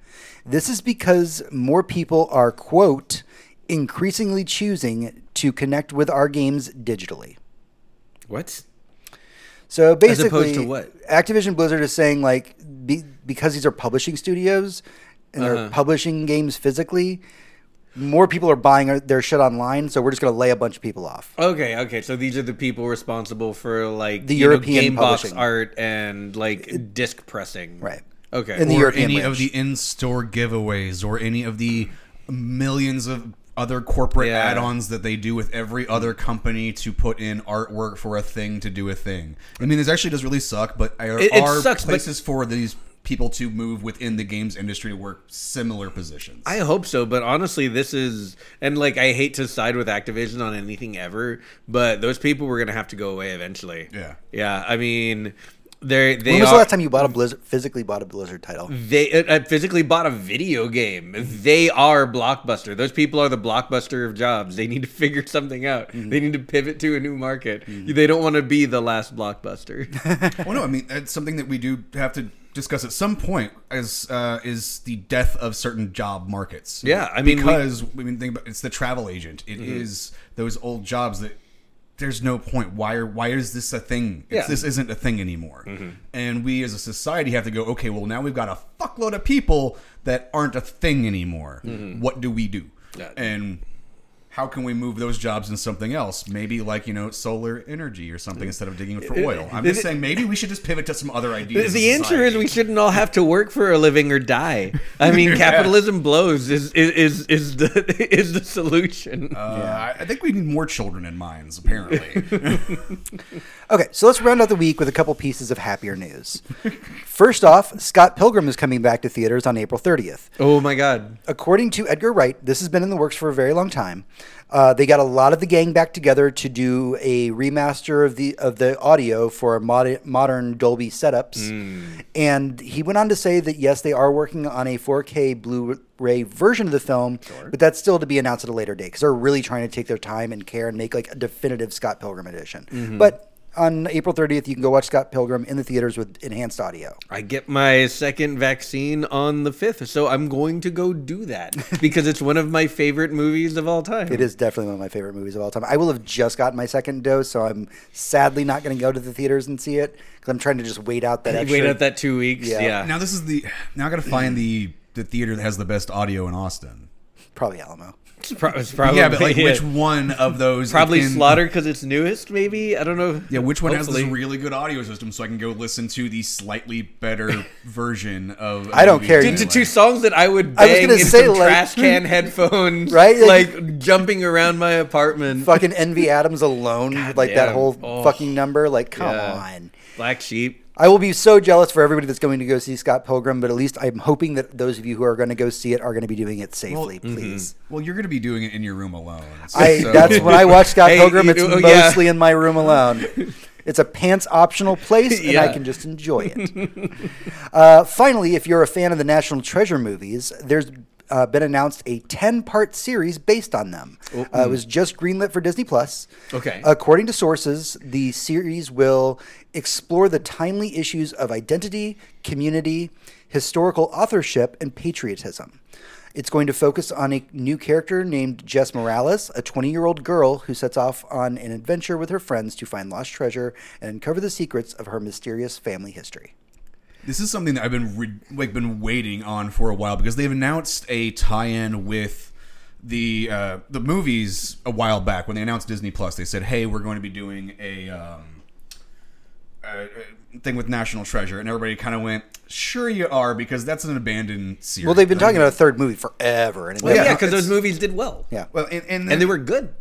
This is because more people are, quote, increasingly choosing to connect with our games digitally. What? So basically, to what? Activision Blizzard is saying like be, because these are publishing studios and they're Uh-huh. publishing games physically, more people are buying their shit online. So we're just going to lay a bunch of people off. Okay, okay. So these are the people responsible for like The you know, European game box publishing. art and like disc pressing. Right. Okay. In the or European any of the in-store giveaways or any of the millions of other corporate Yeah. add-ons that they do with every other company to put in artwork for a thing to do a thing. I mean, this actually does really suck, but there It- it are sucks, places for these people to move within the games industry to work similar positions. I hope so, but honestly, this is and like I hate to side with Activision on anything ever, but those people were gonna have to go away eventually. Yeah. yeah. I mean, they're they when was are, the last time you bought a Blizzard physically bought a Blizzard title? they uh, uh, physically bought a video game. They are Blockbuster. Those people are the Blockbuster of jobs. They need to figure something out. They need to pivot to a new market. They don't want to be the last Blockbuster. well, no, I mean it's something that we do have to discuss at some point. As uh, is the death of certain job markets. Yeah, I mean, we- Mm-hmm. because I mean, think about it's the travel agent. It is those old jobs that there's no point. Why are why is this a thing? It's, Yeah. Mm-hmm. This isn't a thing anymore. And we as a society have to go. Okay, well now we've got a fuckload of people that aren't a thing anymore. What do we do? Mm-hmm. Yeah. And how can we move those jobs in something else? Maybe like you know solar energy or something instead of digging for oil. I'm just saying maybe we should just pivot to some other ideas. The answer is we shouldn't all have to work for a living or die. I mean, capitalism blows is is is, is the is the solution. Uh, I- I think we need more children in mines. Apparently, Okay, so let's round out the week with a couple pieces of happier news. First off, Scott Pilgrim is coming back to theaters on April 30th. oh my god. According to Edgar Wright, this has been in the works for a very long time. Uh, they got a lot of the gang back together to do a remaster of the of the audio for mod- modern Dolby setups, and he went on to say that yes, they are working on a 4K Blu-ray version of the film, but that's still to be announced at a later date because they're really trying to take their time and care and make like a definitive Scott Pilgrim edition. But on April 30th, you can go watch Scott Pilgrim in the theaters with enhanced audio. I get my second vaccine on the 5th, so I'm going to go do that because it's one of my favorite movies of all time. It is definitely one of my favorite movies of all time. I will have just gotten my second dose, so I'm sadly not going to go to the theaters and see it because I'm trying to just wait out that extra. Wait out that 2 weeks. Yeah. Yeah. now this is the now I got to find the the theater that has the best audio in Austin. Probably Alamo. It's, pro- it's probably yeah, but like yeah. which one of those? Probably in- Slaughter because it's newest, maybe. I don't know. Yeah, which one has Hopefully. this really good audio system so I can go listen to the slightly better version of? a I don't movie care. To, to two songs that I would I was gonna in say, some like- trash can headphones, Right? Like- Like, jumping around my apartment. Fucking Envy Adams alone with like that whole Oh. fucking number. Like, come Yeah. on. Black Sheep. I will be so jealous for everybody that's going to go see Scott Pilgrim, but at least I'm hoping that those of you who are going to go see it are going to be doing it safely, please. Well, you're going to be doing it in your room alone. I, that's when I watch Scott Hey, Pilgrim. you It's know, yeah. mostly in my room alone. It's a pants optional place, and I can just enjoy it. uh, finally, if you're a fan of the National Treasure movies, there's uh, been announced a 10 part series based on them. Uh, it was just greenlit for Disney Plus. Okay. According to sources, the series will explore the timely issues of identity, community, historical authorship, and patriotism. It's going to focus on a new character named Jess Morales, a 20 year old girl who sets off on an adventure with her friends to find lost treasure and uncover the secrets of her mysterious family history. This is something that I've been re- like been waiting on for a while because they've announced a tie-in with the uh, the movies a while back when they announced Disney Plus. They said, "Hey, we're going to be doing a." Um, a, a thing with National Treasure, and everybody kind of went, "Sure, you are," because that's an abandoned series. Well, they've been talking about a third movie forever. And Well, yeah, because those movies did well. yeah. Well, and, and, And they were good.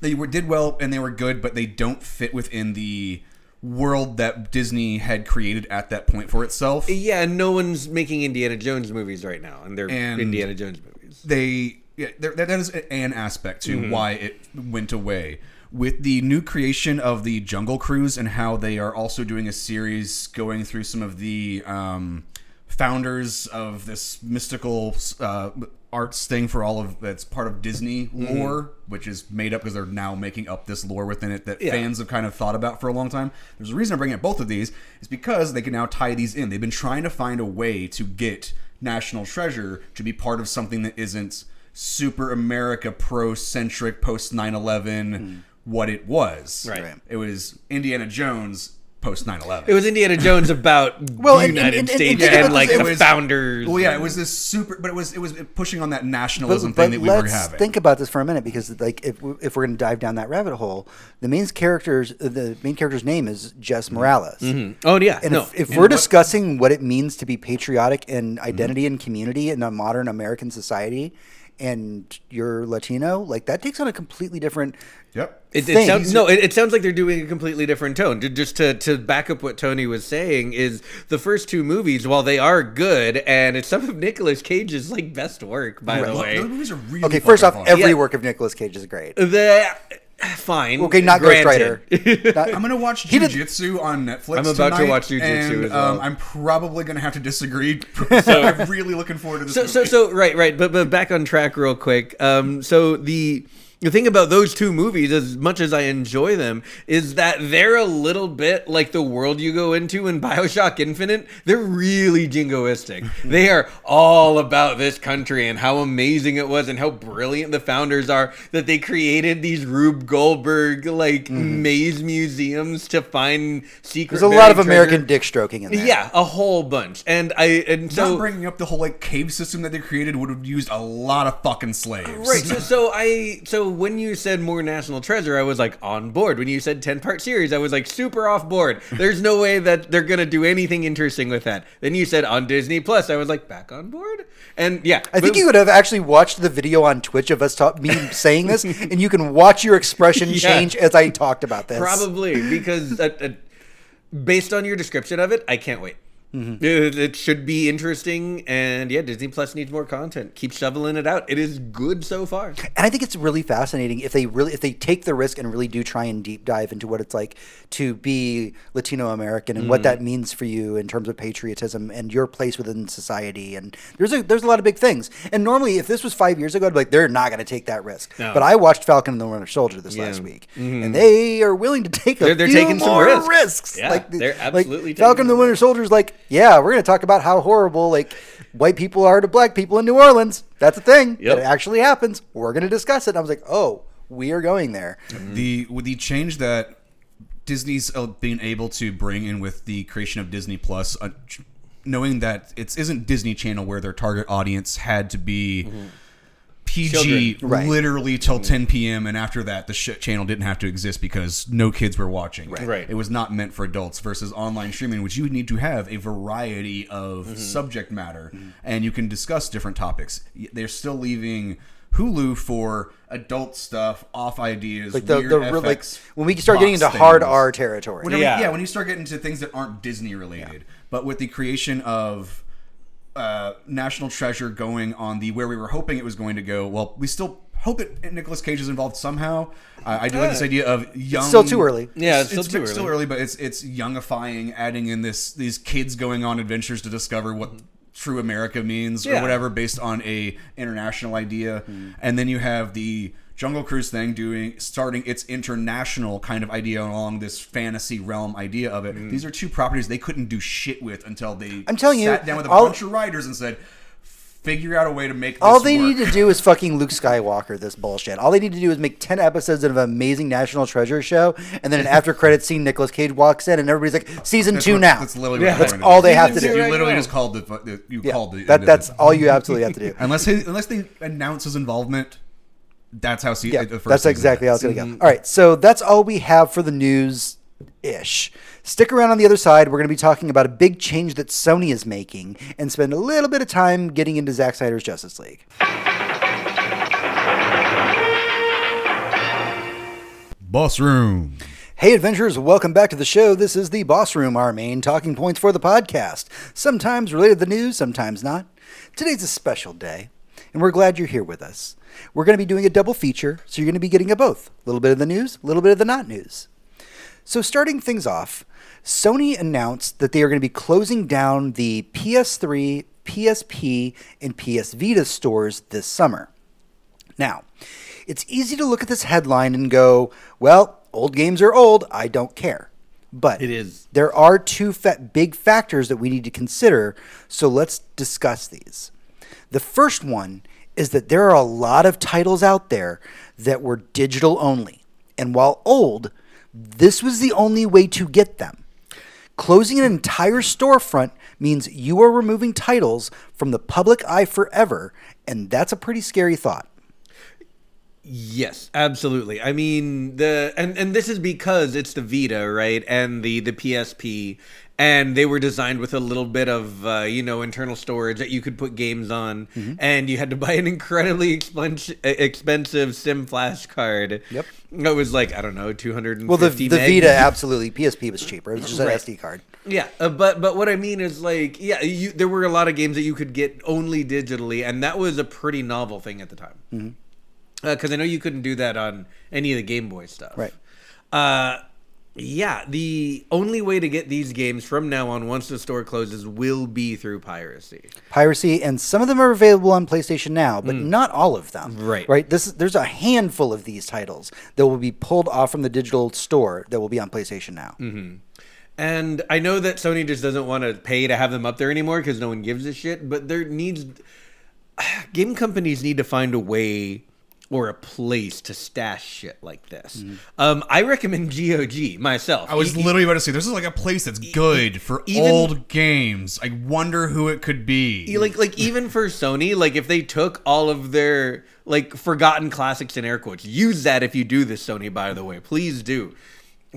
they were did well and they were good, but they don't fit within the world that Disney had created at that point for itself. Yeah, and no one's making Indiana Jones movies right now, and they're And- Indiana Jones movies. they yeah, that is an aspect to why it went away with the new creation of the Jungle Cruise and how they are also doing a series going through some of the um, founders of this mystical uh, arts thing for all of that's part of Disney lore, which is made up because they're now making up this lore within it that Yeah. fans have kind of thought about for a long time. There's a reason I'm bringing up both of these is because they can now tie these in. They've been trying to find a way to get National Treasure to be part of something that isn't super America pro centric post 9 11 what it was. Right. Right. It was Indiana Jones post 9 11. It was Indiana Jones about Well, the and- and- United and- and States think and, about like this, the it was- founders. Well, yeah, it was this super, but it was it was pushing on that nationalism But, thing but that we were let's having. think about this for a minute because, like, if we- if we're going to dive down that rabbit hole, the main character's the main character's name is Jess Morales. oh yeah, And no. if, if And we're what- discussing what it means to be patriotic and Mm-hmm. identity and community in a modern American society, and you're Latino, like that takes on a completely different. Yep. It, it sounds no. It, it sounds like they're doing a completely different tone. Just to to back up what Tony was saying is the first two movies, while they are good, and it's some of Nicolas Cage's like best work, by the Well, way. those movies are really Okay, first off, fun. every Yeah. work of Nicolas Cage is great. The fine. Okay, not Ghost granted. Rider. Not- I'm gonna watch He did- Jiu Jitsu on Netflix. I'm about to watch Jiu Jitsu and, as well. Um, I'm probably gonna have to disagree. so I'm really looking forward to this. so so so right right but but back on track real quick um so the the thing about those two movies as much as i enjoy them is that they're a little bit like the world you go into in bioshock infinite they're really jingoistic they are all about this country and how amazing it was and how brilliant the founders are that they created these rube goldberg like mm-hmm. maze museums to find secret There's a lot of buried American dick stroking in there. yeah a whole bunch and i and so not bringing up the whole like cave system that they created would have used a lot of fucking slaves. Right. So, so I so when you said more National Treasure, I was like on board. When you said ten part series, I was like super off board. There's no way that they're gonna do anything interesting with that. Then you said on Disney Plus, I was like back on board. And yeah, I think you would have actually watched the video on Twitch of us talk, me saying this, and you can watch your expression Yeah. change as I talked about this. probably because uh, uh, based on your description of it, I can't wait. Mm-hmm. It, it should be interesting, and yeah, Disney Plus needs more content. Keep shoveling it out. It is good so far. And I think it's really fascinating if they really if they take the risk and really do try and deep dive into what it's like to be Latino American and what Mm-hmm. that means for you in terms of patriotism and your place within society. And there's a there's a lot of big things. And normally, if this was five years ago, I'd be like, they're not going to take that risk. No. But I watched Falcon and the Winter Soldier this Yeah. last week, and they are willing to take a They're- they're few taking some more risks. Yeah, like, they're like, absolutely taking Falcon and the Winter Soldier is like, yeah, we're going to talk about how horrible like white people are to black people in New Orleans. That's a thing. Yep. That actually happens. We're going to discuss it. And I was like, oh, we are going there. the with the change that Disney's uh, being able to bring in with the creation of Disney Plus, uh, knowing that it isn't Disney Channel where their target audience had to be. PG Children. Right. literally till mm-hmm. 10 p.m. and after that the shit channel didn't have to exist because no kids were watching. Right. It was not meant for adults versus online streaming which you would need to have a variety of mm-hmm. subject matter mm-hmm. and you can discuss different topics. They're still leaving Hulu for adult stuff, off ideas, Like the, weird the real- like when we start getting box into hard. R territory. Whenever, Yeah. yeah. when you start getting into things that aren't Disney related, but with the creation of uh, National Treasure going on the where we were hoping it was going to go. Well, we still hope that Nicolas Cage is involved somehow. Uh, I do like this idea of young. still too early. Yeah, it's still it's too still early. early, but it's it's youngifying, adding in this these kids going on adventures to discover what true America means or whatever, based on a international idea, Hmm. and then you have the Jungle Cruise thing doing starting its international kind of idea along this fantasy realm idea of it. These are two properties they couldn't do shit with until they. I'm telling you, sat down with a all- bunch of writers and said, figure out a way to make this All they work. need to do is fucking Luke Skywalker this bullshit. All they need to do is make ten episodes of an amazing National Treasure show, and then an after credit scene, Nicolas Cage walks in, and everybody's like, "Season That's two what- now." That's literally Yeah. what That's all they have to do. You literally just called the the- you Yeah, called the that, that's all you absolutely have to do. unless he, unless they announce his involvement. That's how see Yeah, the first that's season exactly how ends. it's going to go. All right, so that's all we have for the news ish. Stick around on the other side. We're going to be talking about a big change that Sony is making and spend a little bit of time getting into Zack Snyder's Justice League. Boss room. Hey, adventurers, welcome back to the show. This is the Boss Room, our main talking points for the podcast. Sometimes related to the news, sometimes not. Today's a special day, and we're glad you're here with us. We're going to be doing a double feature, so you're going to be getting a both a little bit of the news, a little bit of the not news. So, starting things off, Sony announced that they are going to be closing down the PS3, PSP, and PS Vita stores this summer. Now, it's easy to look at this headline and go, well, old games are old, I don't care. But It is. there are two fa- big factors that we need to consider, so let's discuss these. The first one is that there are a lot of titles out there that were digital only. And while old, this was the only way to get them. Closing an entire storefront means you are removing titles from the public eye forever, and that's a pretty scary thought. Yes, absolutely. I mean the and and this is because it's the Vita, right? And the the PSP and they were designed with a little bit of uh, you know internal storage that you could put games on Mm-hmm. and you had to buy an incredibly expensive expensive sim flash card. Yep. It was like I don't know, 250 Well, the, the. Vita, absolutely. PSP was cheaper. It was just an Right. SD card. Yeah, uh, but but what I mean is like yeah, you, there were a lot of games that you could get only digitally, and that was a pretty novel thing at the time. Mm-hmm. Because I know you couldn't do that on any of the Game Boy stuff. Right. Uh, yeah, the only way to get these games from now on, once the store closes, will be through piracy. Piracy, and some of them are available on PlayStation now, but mm. not all of them. Right. Right. This there's a handful of these titles that will be pulled off from the digital store that will be on PlayStation now. Mm-hmm. And I know that Sony just doesn't want to pay to have them up there anymore because no one gives a shit. But there needs game companies need to find a way or a place to stash shit like this. Um, I recommend GOG myself. I was E- literally about to say this is like a place that's good for even- old games. I wonder who it could be. E- like like even for Sony, like if they took all of their like forgotten classics in air quotes, use that if you do this, Sony. By the way, please do.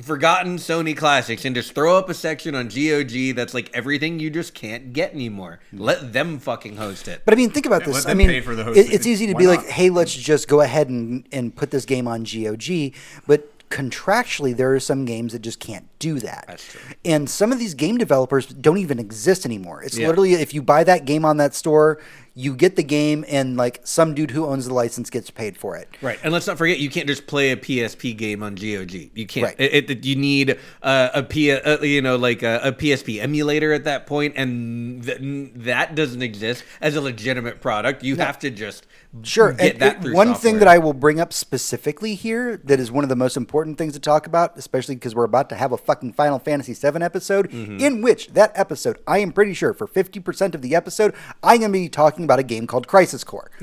Forgotten Sony classics and just throw up a section on GOG that's like everything you just can't get anymore. Hmm. Let them fucking host it. But I mean, think about Yeah, this. let I them mean, pay for the it- hosting. it's easy to Why be like, not? hey, let's just go ahead and, and put this game on GOG. But contractually, there are some games that just can't do that. That's true. And some of these game developers don't even exist anymore. It's Yeah. literally if you buy that game on that store, you get the game, and like some dude who owns the license gets paid for it. Right, and let's not forget you can't just play a PSP game on GOG. You can't. Right. It, it- you need uh, a P, uh, you know, like a, a PSP emulator at that point, and th- that doesn't exist as a legitimate product. You have to just Sure. get and that it- one thing that I will bring up specifically here that is one of the most important things to talk about, especially because we're about to have a fucking Final Fantasy VII episode, Mm-hmm. in which that episode, I am pretty sure for 50% of the episode, I'm going to be talking about a game called Crisis Core.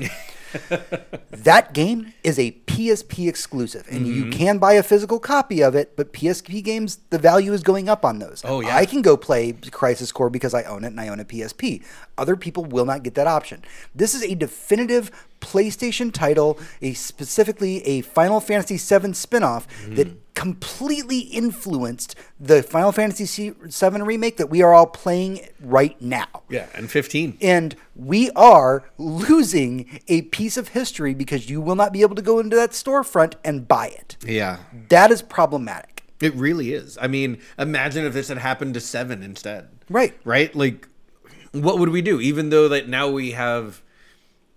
that game is a PSP exclusive, and Mm-hmm. you can buy a physical copy of it, but PSP games, the value is going up on those. Oh, yeah. I can go play Crisis Core because I own it and I own a PSP. Other people will not get that option. This is a definitive PlayStation title, a specifically a Final Fantasy VII spin-off Mm-hmm. that completely influenced the Final Fantasy VII remake that we are all playing right now. yeah, and fifteen. And we are losing a piece of history because you will not be able to go into that storefront and buy it. Yeah. That is problematic. It really is. I mean, imagine if this had happened to seven instead. Right. Right? Like, what would we do? Even though that now we have,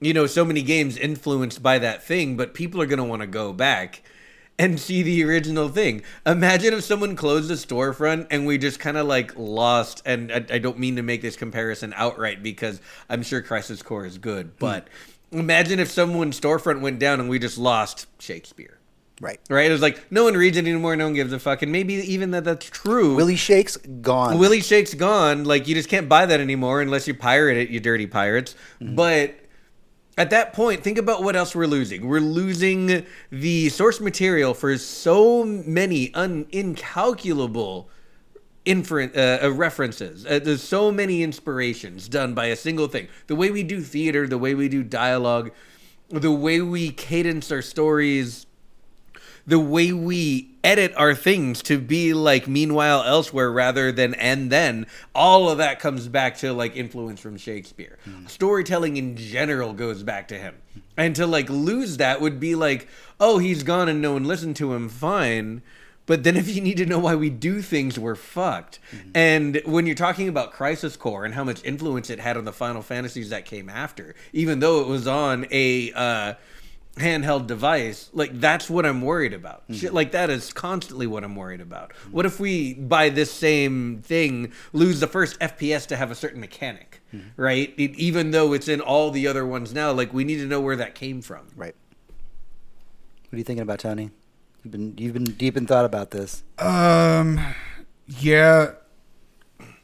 you know, so many games influenced by that thing, but people are going to want to go back and see the original thing. Imagine if someone closed a storefront and we just kind of like lost. And I, I, don't mean to make this comparison outright because I'm sure Crisis Core is good, but imagine if someone's storefront went down and we just lost Shakespeare. Right. Right? It was like no one reads it anymore, no one gives a fuck. And maybe even that that's true. Willie Shake's gone. Willie Shake's gone. Like you just can't buy that anymore unless you pirate it, you dirty pirates. Mm-hmm. But at that point, think about what else we're losing. We're losing the source material for so many un- incalculable inferent uh, uh, references. Uh, there's so many inspirations done by a single thing. The way we do theater, the way we do dialogue, the way we cadence our stories the way we edit our things to be like meanwhile elsewhere rather than and then all of that comes back to like influence from shakespeare mm. storytelling in general goes back to him and to like lose that would be like oh he's gone and no one listened to him fine but then if you need to know why we do things we're fucked mm-hmm. and when you're talking about crisis core and how much influence it had on the final fantasies that came after even though it was on a uh, handheld device like that's what i'm worried about. Mm-hmm. shit like that is constantly what i'm worried about. Mm-hmm. what if we by this same thing lose the first fps to have a certain mechanic mm-hmm. right? It, even though it's in all the other ones now like we need to know where that came from. Right. What are you thinking about tony? You've been you've been deep in thought about this. Um yeah.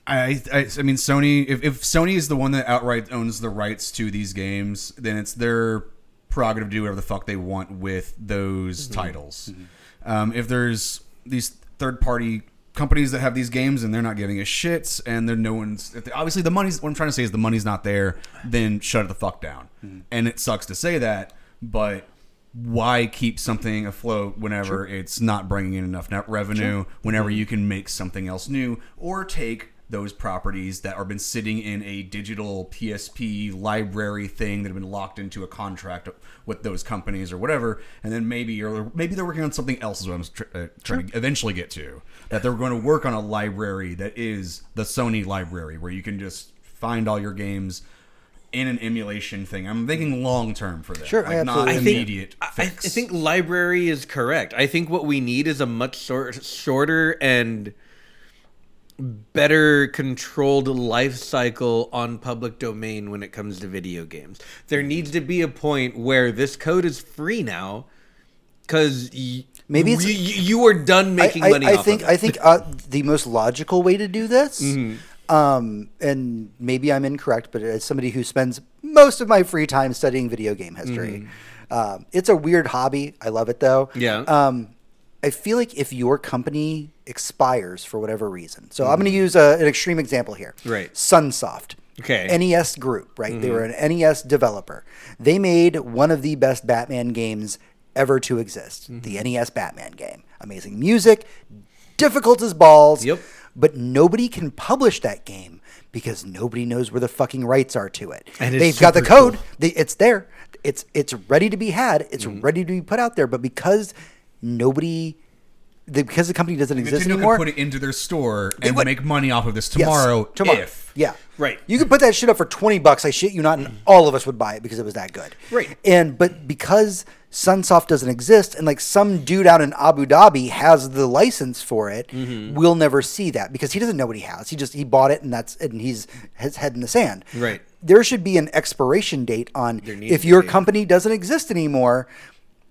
I, I, I mean Sony if, if Sony is the one that outright owns the rights to these games then it's their prerogative to do whatever the fuck they want with those mm-hmm. titles. Mm-hmm. Um, if there's these third party companies that have these games and they're not giving a shit and they're no one's they, obviously the money's what I'm trying to say is the money's not there, then shut it the fuck down. Mm-hmm. And it sucks to say that, but why keep something afloat whenever sure. it's not bringing in enough net revenue? Sure. Whenever mm-hmm. you can make something else new or take those properties that have been sitting in a digital PSP library thing that have been locked into a contract with those companies or whatever, and then maybe or maybe they're working on something else. Is what I'm tr- uh, trying sure. to eventually get to. That they're going to work on a library that is the Sony library, where you can just find all your games in an emulation thing. I'm thinking long term for that. Sure, like not immediate I think, I, I think library is correct. I think what we need is a much short, shorter and better controlled life cycle on public domain when it comes to video games. There needs to be a point where this code is free now because y- maybe y- you are done making I, I, money. I think I think uh, the most logical way to do this. Mm-hmm. Um, and maybe I'm incorrect, but as somebody who spends most of my free time studying video game history, mm-hmm. um, it's a weird hobby. I love it though. Yeah. Um, I feel like if your company expires for whatever reason, so mm. I'm going to use a, an extreme example here. Right. Sunsoft. Okay. NES Group, right? Mm-hmm. They were an NES developer. They made one of the best Batman games ever to exist mm-hmm. the NES Batman game. Amazing music, difficult as balls. Yep. But nobody can publish that game because nobody knows where the fucking rights are to it. And They've got the code. Cool. They, it's there. It's it's ready to be had. It's mm-hmm. ready to be put out there. But because nobody the, because the company doesn't exist Nintendo anymore. Could put it into their store and would, make money off of this tomorrow. Yes, tomorrow. If yeah, right, you could put that shit up for twenty bucks. I shit you not, and all of us would buy it because it was that good. Right, and but because Sunsoft doesn't exist, and like some dude out in Abu Dhabi has the license for it, mm-hmm. we'll never see that because he doesn't know what he has. He just he bought it and that's and he's his head in the sand. Right. There should be an expiration date on if your company doesn't exist anymore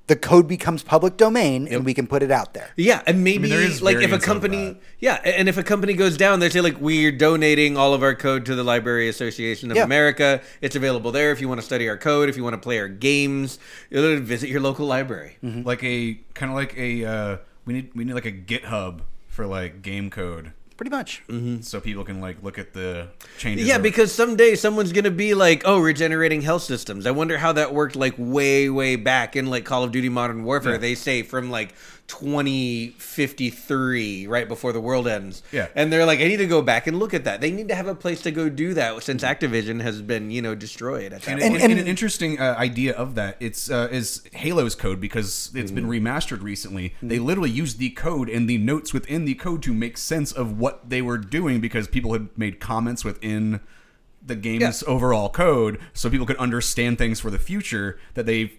the code becomes public domain yep. and we can put it out there. Yeah, and maybe I mean, like if a company, yeah, and if a company goes down, they say like we're donating all of our code to the Library Association of yeah. America. It's available there if you want to study our code, if you want to play our games, visit your local library. Mm-hmm. Like a kind of like a uh, we need we need like a GitHub for like game code Pretty much. Mm-hmm. so people can like look at the changes. Yeah, or- because someday someone's gonna be like, "Oh, regenerating health systems." I wonder how that worked, like way, way back in like Call of Duty Modern Warfare. They say from like 2053, right before the world ends. Yeah. and they're like, "I need to go back and look at that." They need to have a place to go do that since Activision has been, you know, destroyed. And, and- and- and an interesting uh, idea of that it's uh, is Halo's code because it's been Mm-hmm. remastered recently. They literally used the code and the notes within the code to make sense of what they were doing because people had made comments within the game's overall code, so people could understand things for the future that they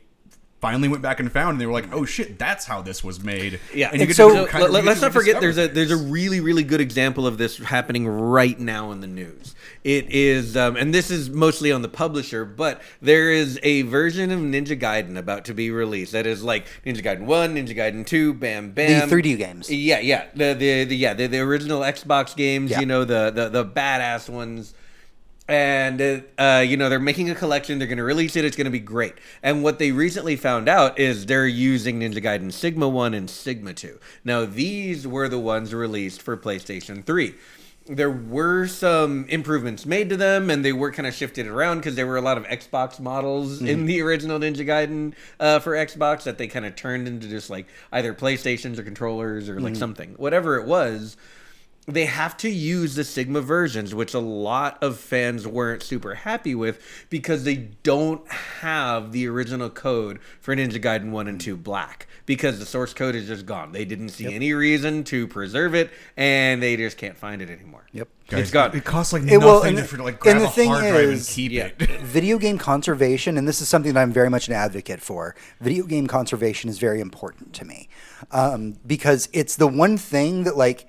finally went back and found, and they were like, "Oh shit, that's how this was made." Yeah, and you And get so- to kind of- let, us not forget rediscover there's a there's a really really good example of this happening right now in the news. It is, um, and this is mostly on the publisher, but there is a version of Ninja Gaiden about to be released that is like Ninja Gaiden One, Ninja Gaiden Two, Bam Bam, the 3D games. Yeah, yeah, the the, the yeah the, the original Xbox games, Yeah. you know the the the badass ones and uh, you know they're making a collection. They're going to release it. It's going to be great. And what they recently found out is they're using Ninja Gaiden Sigma One and Sigma Two. Now these were the ones released for PlayStation Three. There were some improvements made to them, and they were kind of shifted around because there were a lot of Xbox models in the original Ninja Gaiden uh, for Xbox that they kind of turned into just like either PlayStations or controllers or like something, whatever it was they have to use the Sigma versions, which a lot of fans weren't super happy with because they don't have the original code for Ninja Gaiden 1 and 2 Black because the source code is just gone. They didn't see any reason to preserve it and they just can't find it anymore. Yep. It's gone. It costs like nothing It- nothing well, and to, the- for, like and grab the a thing hard drive and keep Yeah. it. video game conservation, and this is something that I'm very much an advocate for. Video game conservation is very important to me um, because it's the one thing that like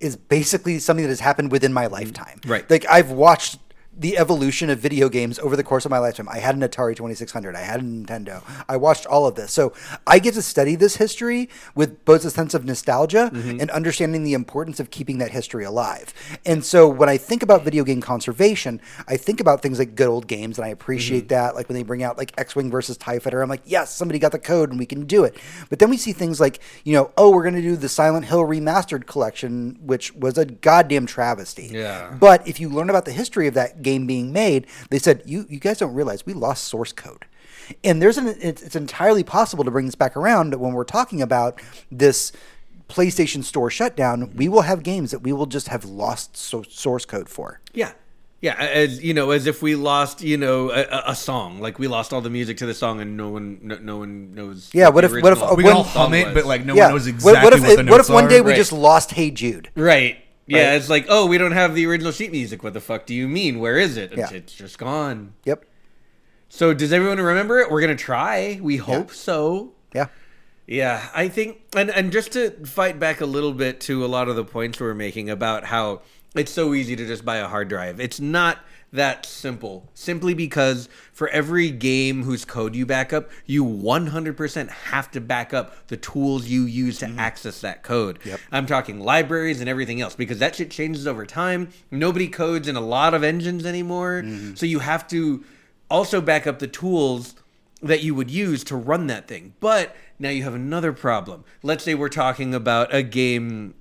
is basically something that has happened within my mm. lifetime. Right. Like I've watched the evolution of video games over the course of my lifetime. I had an Atari 2600. I had a Nintendo. I watched all of this. So I get to study this history with both a sense of nostalgia mm-hmm. and understanding the importance of keeping that history alive. And so when I think about video game conservation, I think about things like good old games, and I appreciate mm-hmm. that. Like when they bring out like X Wing versus TIE Fighter, I'm like, yes, somebody got the code and we can do it. But then we see things like, you know, oh, we're going to do the Silent Hill Remastered collection, which was a goddamn travesty. Yeah. But if you learn about the history of that game being made, they said you you guys don't realize we lost source code. And there's an it's, it's entirely possible to bring this back around when we're talking about this PlayStation Store shutdown. We will have games that we will just have lost so, source code for. Yeah. Yeah, as you know, as if we lost, you know, a, a- a song. Like we lost all the music to the song, and no one, no, no one knows. Yeah, what the if- what if- original We can all When- hum it, was. but like no yeah. one knows What- exactly what if what, it- the what if one are. day we Right. just lost Hey Jude? Right. Yeah, Right. it's like, oh, we don't have the original sheet music. What the fuck do you mean? Where is it? It's, Yeah. it's just gone. Yep. So does everyone remember it? We're gonna try. We hope so. Yeah. Yeah, I think, and and just to fight back a little bit to a lot of the points we we're making about how it's so easy to just buy a hard drive. It's not that simple. Simply because for every game whose code you back up, you 100% have to back up the tools you use to access that code. Yep. I'm talking libraries and everything else because that shit changes over time. Nobody codes in a lot of engines anymore, so you have to also back up the tools that you would use to run that thing. But now you have another problem. Let's say we're talking about a game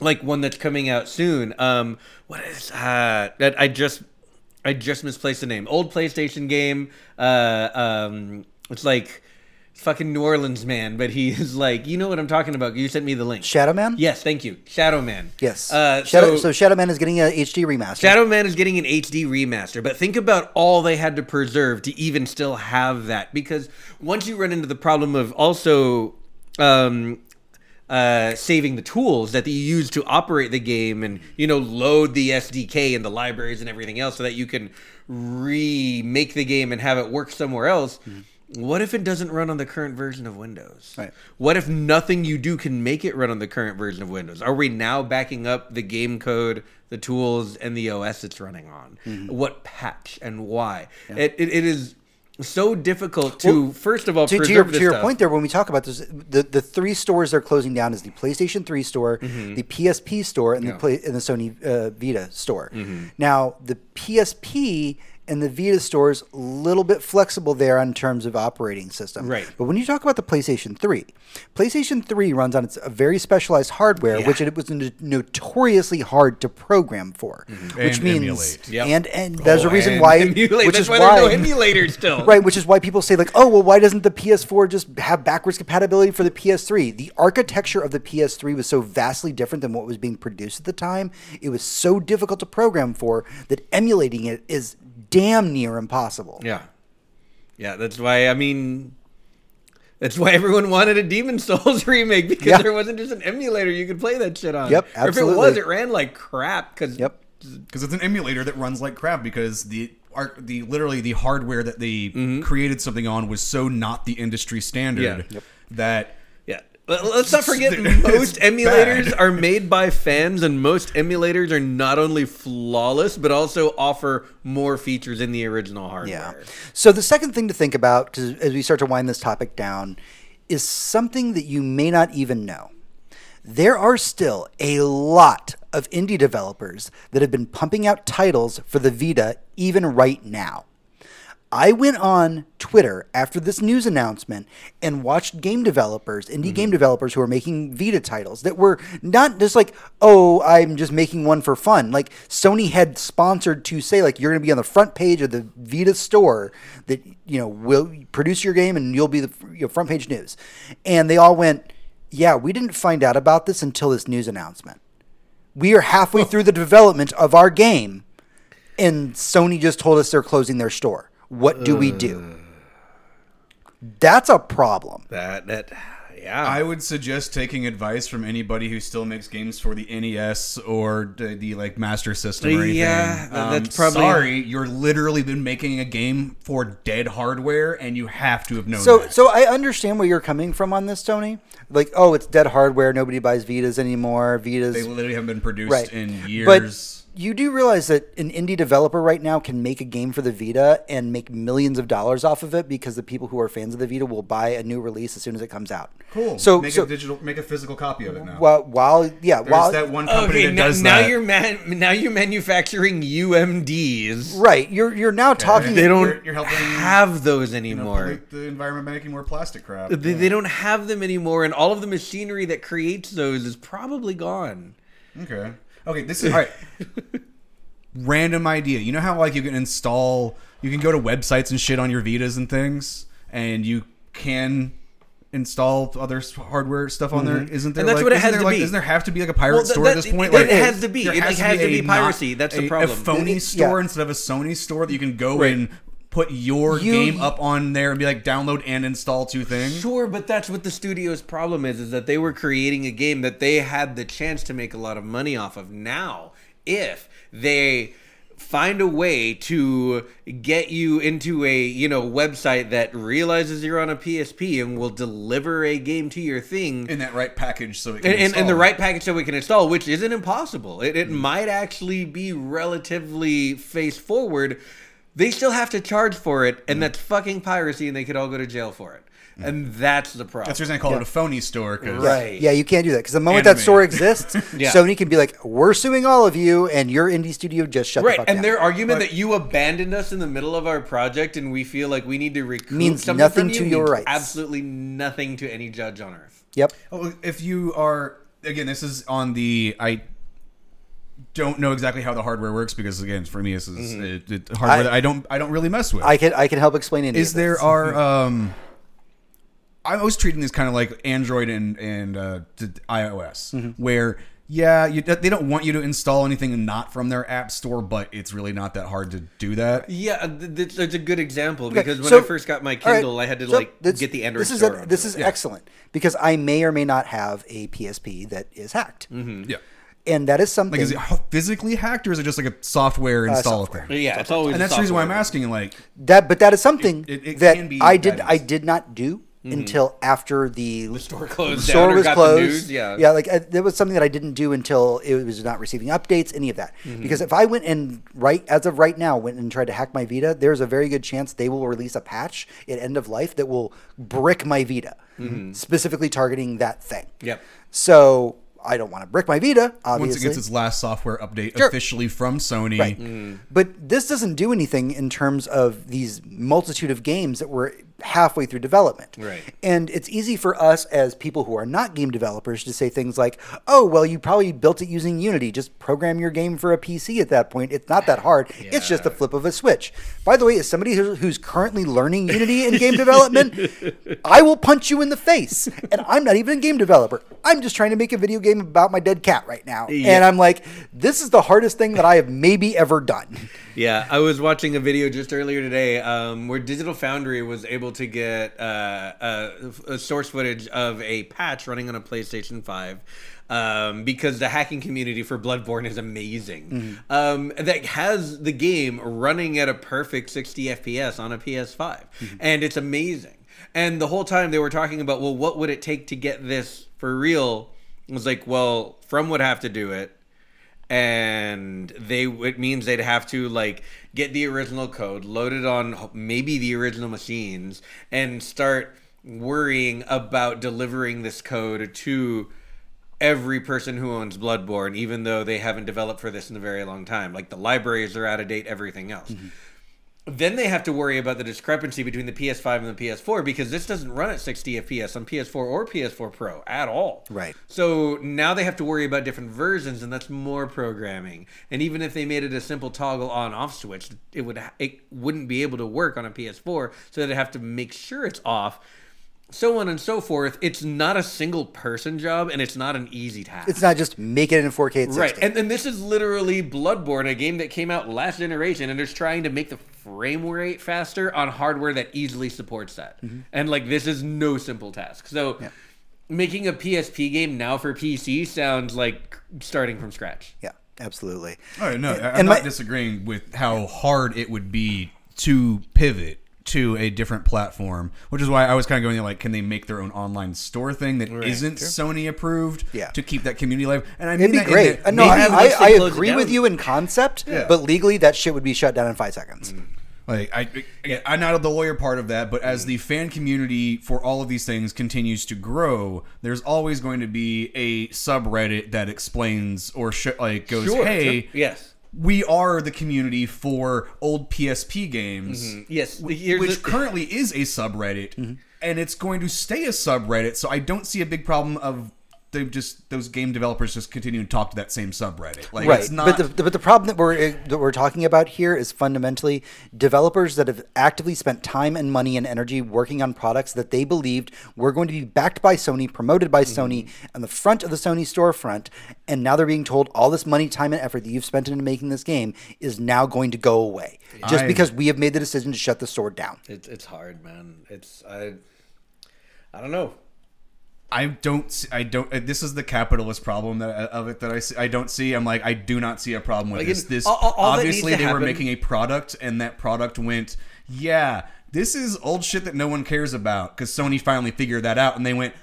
like one that's coming out soon. Um, what is that? That I just I just misplaced the name. Old PlayStation game. Uh, um, it's like fucking New Orleans man, but he is like, you know what I'm talking about. You sent me the link. Shadow Man? Yes, thank you. Shadow Man. Yes. Uh, Shadow, so, so Shadow Man is getting a HD remaster. Shadow Man is getting an HD remaster, but think about all they had to preserve to even still have that. Because once you run into the problem of also um, uh, saving the tools that you use to operate the game and you know load the SDK and the libraries and everything else so that you can remake the game and have it work somewhere else. What if it doesn't run on the current version of Windows? Right. What if nothing you do can make it run on the current version of Windows? Are we now backing up the game code, the tools, and the OS it's running on? Mm-hmm. What patch and why? It, it, it is so difficult to, first of all, to, to your, to your stuff. point there, when we talk about this, the, the three stores they're closing down is the PlayStation 3 store, Mm-hmm. the PSP store, and the play, and the Sony uh, Vita store. Now, the PSP and the Vita store is a little bit flexible there in terms of operating system. Right. But when you talk about the PlayStation 3, PlayStation 3 runs on its a very specialized hardware, which it was no- notoriously hard to program for, mm-hmm. which And means. Yep. and and there's a Oh, reason why Emulate. which That's is why, why there's no emulators still. Right, which is why people say like, "Oh, well, why doesn't the PS4 just have backwards compatibility for the PS3?" The architecture of the PS3 was so vastly different than what was being produced at the time. It was so difficult to program for that emulating it is damn near impossible. Yeah. Yeah, that's why I mean that's why everyone wanted a Demon's Souls remake because Yeah. there wasn't just an emulator you could play that shit on. Yep, Or if it was, it ran like crap because Yep. because it's an emulator that runs like crap because the art the literally the hardware that they mm-hmm. created something on was so not the industry standard Yeah. Yep. that Yeah. But let's not forget most emulators bad. are made by fans and most emulators are not only flawless but also offer more features in the original hardware. Yeah. So the second thing to think about, as we start to wind this topic down, is something that you may not even know. There are still a lot of indie developers that have been pumping out titles for the Vita even right now. I went on Twitter after this news announcement and watched game developers, indie game mm-hmm. developers who are making Vita titles that were not just like, oh, I'm just making one for fun. Like Sony had sponsored to say, like, you're going to be on the front page of the Vita store that, you know, will produce your game and you'll be the you know, front page news. And they all went, yeah, we didn't find out about this until this news announcement. We are halfway through the development of our game, and Sony just told us they're closing their store. What do we do? That's a problem. That that yeah. I would suggest taking advice from anybody who still makes games for the NES or the, the like Master System or anything. Yeah, Um, that's probably- sorry. You're literally been making a game for dead hardware, and you have to have known. So, that. so I understand where you're coming from on this, Tony. Like, oh, it's dead hardware. Nobody buys Vitas anymore. Vitas, they literally haven't been produced right? in years. But you do realize that an indie developer right now can make a game for the Vita and make millions of dollars off of it because the people who are fans of the Vita will buy a new release as soon as it comes out. cool. So, make so a digital, make a physical copy of it now. while, while yeah, There's while that one company Okay, that now, does now that. you're man, now you're manufacturing UMDs. right, you're you're now talking. They don't You're- you're helping, have those you know, anymore. the environment making more plastic crap. they, they don't have them anymore, and all of the machinery that creates those is probably gone. Okay. Okay, this is all right. Random idea. You know how like you can install you can go to websites and shit on your Vitas and things and you can install other hardware stuff on there. Mm-hmm. Isn't there And that's like, what it isn't has to like, be. Doesn't there have to be like a pirate Well, th- store that- at this point? it like, has to be. there It, like, has to be a piracy. not- That's the a- problem. A phony It- store yeah. instead of a Sony store that you can go Right. and put your You- game up on there and be like download and install two things. Sure, but that's what the studio's problem is: is that they were creating a game that they had the chance to make a lot of money off of. Now, if they find a way to get you into a you know website that realizes you're on a PSP and will deliver a game to your thing In that right package so it can and, and, and the right package so we can install, which isn't impossible. It, it might actually be relatively face forward. They still have to charge for it, and mm. that's fucking piracy, and they could all go to jail for it. Mm. And that's the problem. That's the reason I call it a phony store. 'cause- Right. Yeah, you can't do that because the moment that store exists, Yeah. Sony can be like, "We're suing all of you, and your indie studio just shut the Right, fuck and down." their argument that you abandoned us in the middle of our project and we feel like we need to recoup Means something nothing from you to your means rights. Absolutely nothing to any judge on earth. Yep. Oh, if you are again, this is on the I don't know exactly how the hardware works because again, for me, this is it, it, hardware I- that I don't I don't really mess with. I can I can help explain it. is there are um, I was treating these kind of like Android and and uh, to iOS where. Yeah, you, they don't want you to install anything not from their app store, but it's really not that hard to do that. Yeah, th- th- that's a good example because when so- I first got my all right, Kindle, I had to so like get the Android This is store. a- onto this it. is excellent because I may or may not have a PSP that is hacked, Yeah, and that is something. like is it physically hacked or is it just like a software install Uh, software. thing? Yeah, it's always And that's the reason why I'm asking. Like, that, but that is something It- it that can be I did that I did not do until after the, The store closed store down was got closed. the news. Yeah, yeah, like uh, that was something that I didn't do until it was not receiving updates, any of that. Mm-hmm. Because if I went and right as of right now went and tried to hack my Vita, there's a very good chance they will release a patch at end of life that will brick my Vita, specifically targeting that thing. Mm-hmm. Yep. So I don't want to brick my Vita, obviously. Once it gets its last software update Sure. officially from Sony, Right. Mm. But this doesn't do anything in terms of these multitude of games that were halfway through development. Right. And it's easy for us as people who are not game developers to say things like, "Oh, well, you probably built it using Unity. Just program your game for a PC at that point. It's not that hard. It's just a flip of a switch." By the way, as somebody who's currently learning Unity in game development, I will punch you in the face. And I'm not even a game developer. I'm just trying to make a video game about my dead cat right now. Yeah. And I'm like, this is the hardest thing that I have maybe ever done. Yeah, I was watching a video just earlier today um, where Digital Foundry was able to get uh, a, a source footage of a patch running on a PlayStation 5 um, because the hacking community for Bloodborne is amazing. Um, that has the game running at a perfect 60 FPS on a PS5. And it's amazing. And the whole time they were talking about, well, what would it take to get this for real? It was like, well, From would have to do it and they it means they'd have to like get the original code loaded on maybe the original machines and start worrying about delivering this code to every person who owns Bloodborne even though they haven't developed for this in a very long time. Like the libraries are out of date everything else mm-hmm. Then they have to worry about the discrepancy between the PS5 and the PS4 because this doesn't run at 60 FPS on PS4 or PS4 Pro at all. Right. So now they have to worry about different versions, and that's more programming. And even if they made it a simple toggle on-off switch, it would it wouldn't be able to work on a PS4. So they'd have to make sure it's off. So on and so forth. It's not a single person job, and it's not an easy task. It's not just make it in 4K at 60. Right, and, and this is literally Bloodborne, a game that came out last generation, and it's trying to make the frame rate faster on hardware that easily supports that. Mm-hmm. And like, this is no simple task. So, making a PSP game now for PC sounds like starting from scratch. yeah, absolutely. Oh no, I- I'm and not my- disagreeing with how hard it would be to pivot to a different platform, which is why I was kind of going like, can they make their own online store thing that not Sony approved Yeah. to keep that community alive? And I It'd mean be that in great. that Uh, no, I, I, I agree with you in concept, but legally that shit would be shut down in five seconds. Like I, again, I'm not the lawyer part of that, but as the fan community for all of these things continues to grow, there's always going to be a subreddit that explains or sh- like goes, "Hey, Yes. We are the community for old PSP games." Mm-hmm. Yes. Wh- Here's which the- currently is a subreddit, mm-hmm. and it's going to stay a subreddit. So I don't see a big problem of they just those game developers just continue to talk to that same subreddit. Like right, it's not. but the but the problem that we're that we're talking about here is fundamentally developers that have actively spent time and money and energy working on products that they believed were going to be backed by Sony, promoted by mm-hmm. Sony, on the front of the Sony storefront, and now they're being told all this money, time, and effort that you've spent into making this game is now going to go away just I- because we have made the decision to shut the store down. It's it's hard, man. It's I. I don't know. I don't. I don't. uh, This is the capitalist problem that, uh, of it that I see. I don't see. I'm like I do not see a problem with Like, this. This all- all- obviously they were making a product, and that product went. Yeah, this is old shit that no one cares about because Sony finally figured that out, and they went,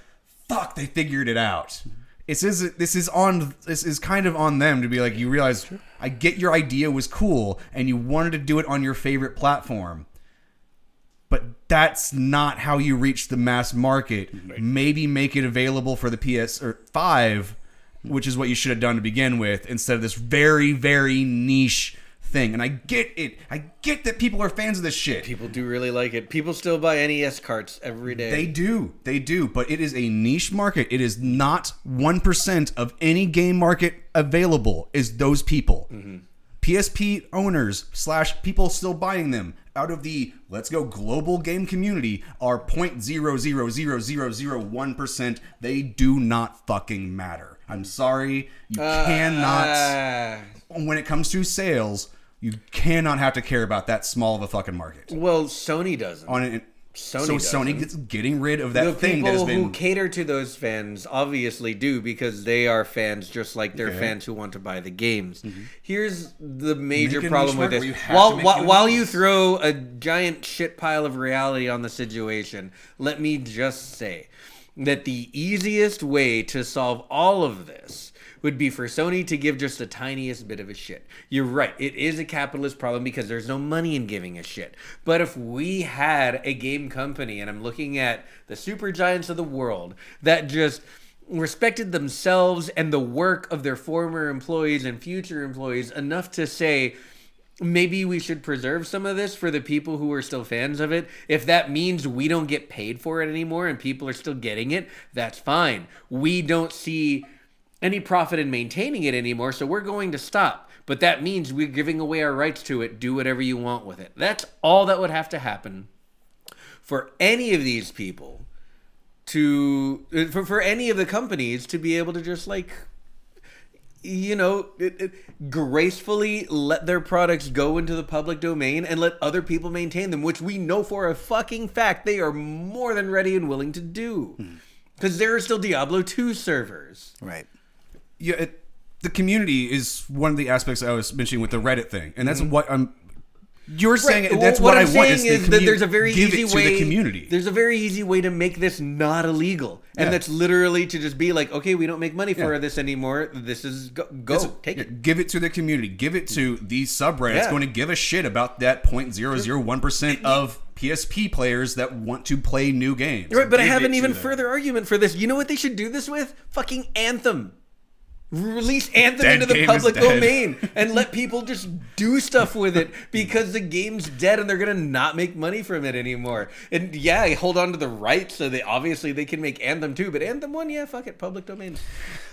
"Fuck!" They figured it out. This is this is on this is kind of on them to be like you realize I get your idea was cool and you wanted to do it on your favorite platform that's not how you reach the mass market. Maybe make it available for the PS or 5, which is what you should have done to begin with instead of this very very niche thing. And I get it. I get that people are fans of this shit. People do really like it. People still buy NES carts every day. They do. They do. But it is a niche market. It is not 1% of any game market available is those people. Mm-hmm. PSP owners slash people still buying them out of the let's go global game community are 0.0000001%. They do not fucking matter. I'm sorry. You cannot Ah. when it comes to sales, you cannot have to care about that small of a fucking market. well, Sony doesn't. On it Sony so. Sony gets getting rid of that the thing people that has been who cater to those fans obviously do because they are fans just like they're. Mm-hmm. fans who want to buy the games. Here's the major problem with market where you this. While while, while you throw a giant shit pile of reality on the situation, let me just say that the easiest way to solve all of this would be for Sony to give just the tiniest bit of a shit. You're right. It is a capitalist problem because there's no money in giving a shit. But if we had a game company, and I'm looking at the super giants of the world that just respected themselves and the work of their former employees and future employees enough to say maybe we should preserve some of this for the people who are still fans of it. If that means we don't get paid for it anymore and people are still getting it, that's fine. We don't see any profit in maintaining it anymore, so we're going to stop. But that means we're giving away our rights to it. Do whatever you want with it. That's all that would have to happen for any of these people to uh, for, for any of the companies to be able to just like you know it, it, gracefully let their products go into the public domain and let other people maintain them which we know for a fucking fact they are more than ready and willing to do hmm. because there are still diablo 2 servers Right. Yeah, it, the community is one of the aspects I was mentioning with the Reddit thing, and that's mm-hmm. what I'm. You're saying Right. that's Well, what, I'm I want. saying Is, the is that there's a very give easy it to way. the community. There's a very easy way to make this not illegal, and Yeah. that's literally to just be like, okay, we don't make money for Yeah. this anymore. This is go, go take it. Give it to the community. Give it to mm-hmm. these subreddits Yeah. going to give a shit about that 0.001% of PSP players that want to play new games. Right, but I have an even further argument for this. You know what they should do this with? Fucking Anthem. Release Anthem Dead into the public domain and let people just do stuff with it because the game's dead and they're gonna not make money from it anymore. And yeah, hold on to the rights so they obviously they can make Anthem too. But Anthem one, yeah, fuck it, public domain.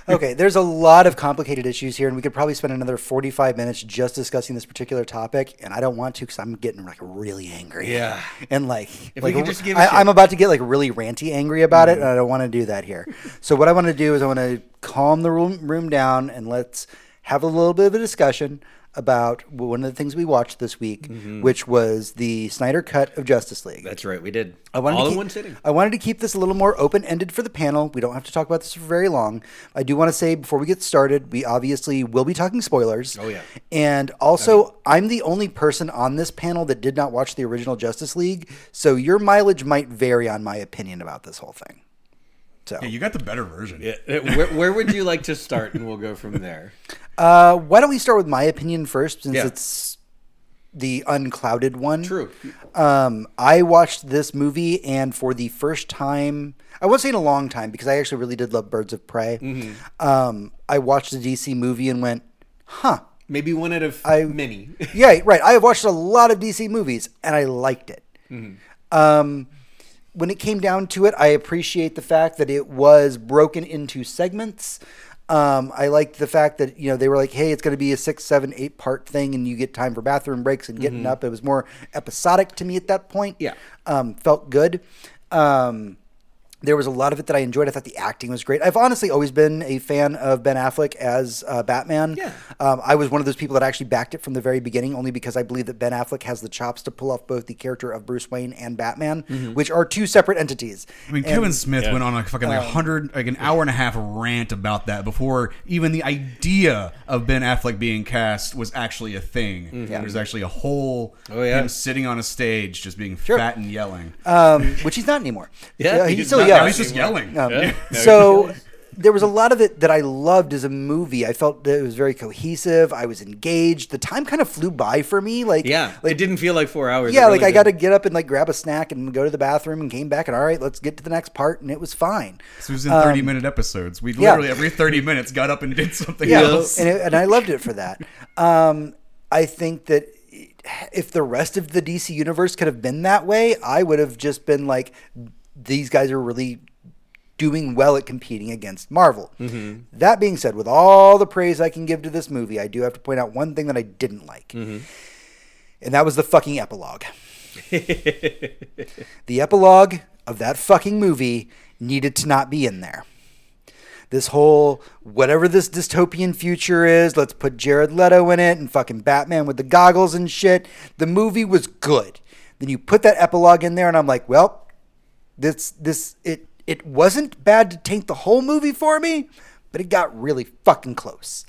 Okay, there's a lot of complicated issues here, and we could probably spend another 45 minutes just discussing this particular topic, and I don't want to because I'm getting like really angry. Yeah. and like, If like we could just give I. Mm-hmm. I'm about to get like really ranty angry about it, and I don't want to do that here. so what I want to do is I want to calm the room room down and let's have a little bit of a discussion about one of the things we watched this week, Mm-hmm. which was the Snyder cut of Justice League. That's right, we did. I wanted All to in keep, one sitting. I wanted to keep this a little more open ended for the panel. We don't have to talk about this for very long. I do want to say before we get started, we obviously will be talking spoilers. Oh, yeah. And also, I'm the only person on this panel that did not watch the original Justice League, so your mileage might vary on my opinion about this whole thing. So, Yeah, you got the better version. Yeah, where, where would you like to start, and we'll go from there. uh, why don't we start with my opinion first, since Yeah. it's the unclouded one? True. Um, I watched this movie, and for the first time, I won't say in a long time because I actually really did love Birds of Prey. Mm-hmm. Um, I watched the DC movie and went, huh. Maybe one out of I- many. Yeah, right. I have watched a lot of DC movies, and I liked it. Um, when it came down to it, I appreciate the fact that it was broken into segments. Um, I liked the fact that you know they were like, "Hey, it's going to be a six, seven, eight part thing, and you get time for bathroom breaks and getting up." It was more episodic to me at that point. Yeah. um, felt good. Um, there was a lot of it that I enjoyed. I thought the acting was great. I've honestly always been a fan of Ben Affleck as uh, Batman. Yeah. Um, I was one of those people that actually backed it from the very beginning, only because I believe that Ben Affleck has the chops to pull off both the character of Bruce Wayne and Batman, which are two separate entities. I mean, And- Kevin Smith went on a fucking Um, like a hundred, like an hour and a half rant about that before even the idea of Ben Affleck being cast was actually a thing. There's actually a whole Mm-hmm. Oh, yeah. him sitting on a stage just being fat and yelling. um, which he's not anymore. Yeah, he's, he's still not- young. now he's just yelling. Um, Yeah. So there was a lot of it that I loved as a movie. I felt that it was very cohesive. I was engaged. The time kind of flew by for me. Like Yeah, like it didn't feel like four hours. yeah, It like really I got to get up and like grab a snack and go to the bathroom and came back and all right, let's get to the next part and it was fine. It was in 30 minute episodes. We literally every 30 minutes got up and did something Yeah, else. and, it, and I loved it for that. Um, I think that if the rest of the DC universe could have been that way, I would have just been like, these guys are really doing well at competing against Marvel. Mm-hmm. That being said, with all the praise I can give to this movie, I do have to point out one thing that I didn't like. Mm-hmm. And that was the fucking epilogue. the epilogue of that fucking movie needed to not be in there. This whole whatever this dystopian future is, let's put Jared Leto in it and fucking Batman with the goggles and shit. The movie was good. Then you put that epilogue in there, and I'm like, well, this this it it wasn't bad to taint the whole movie for me, but it got really fucking close.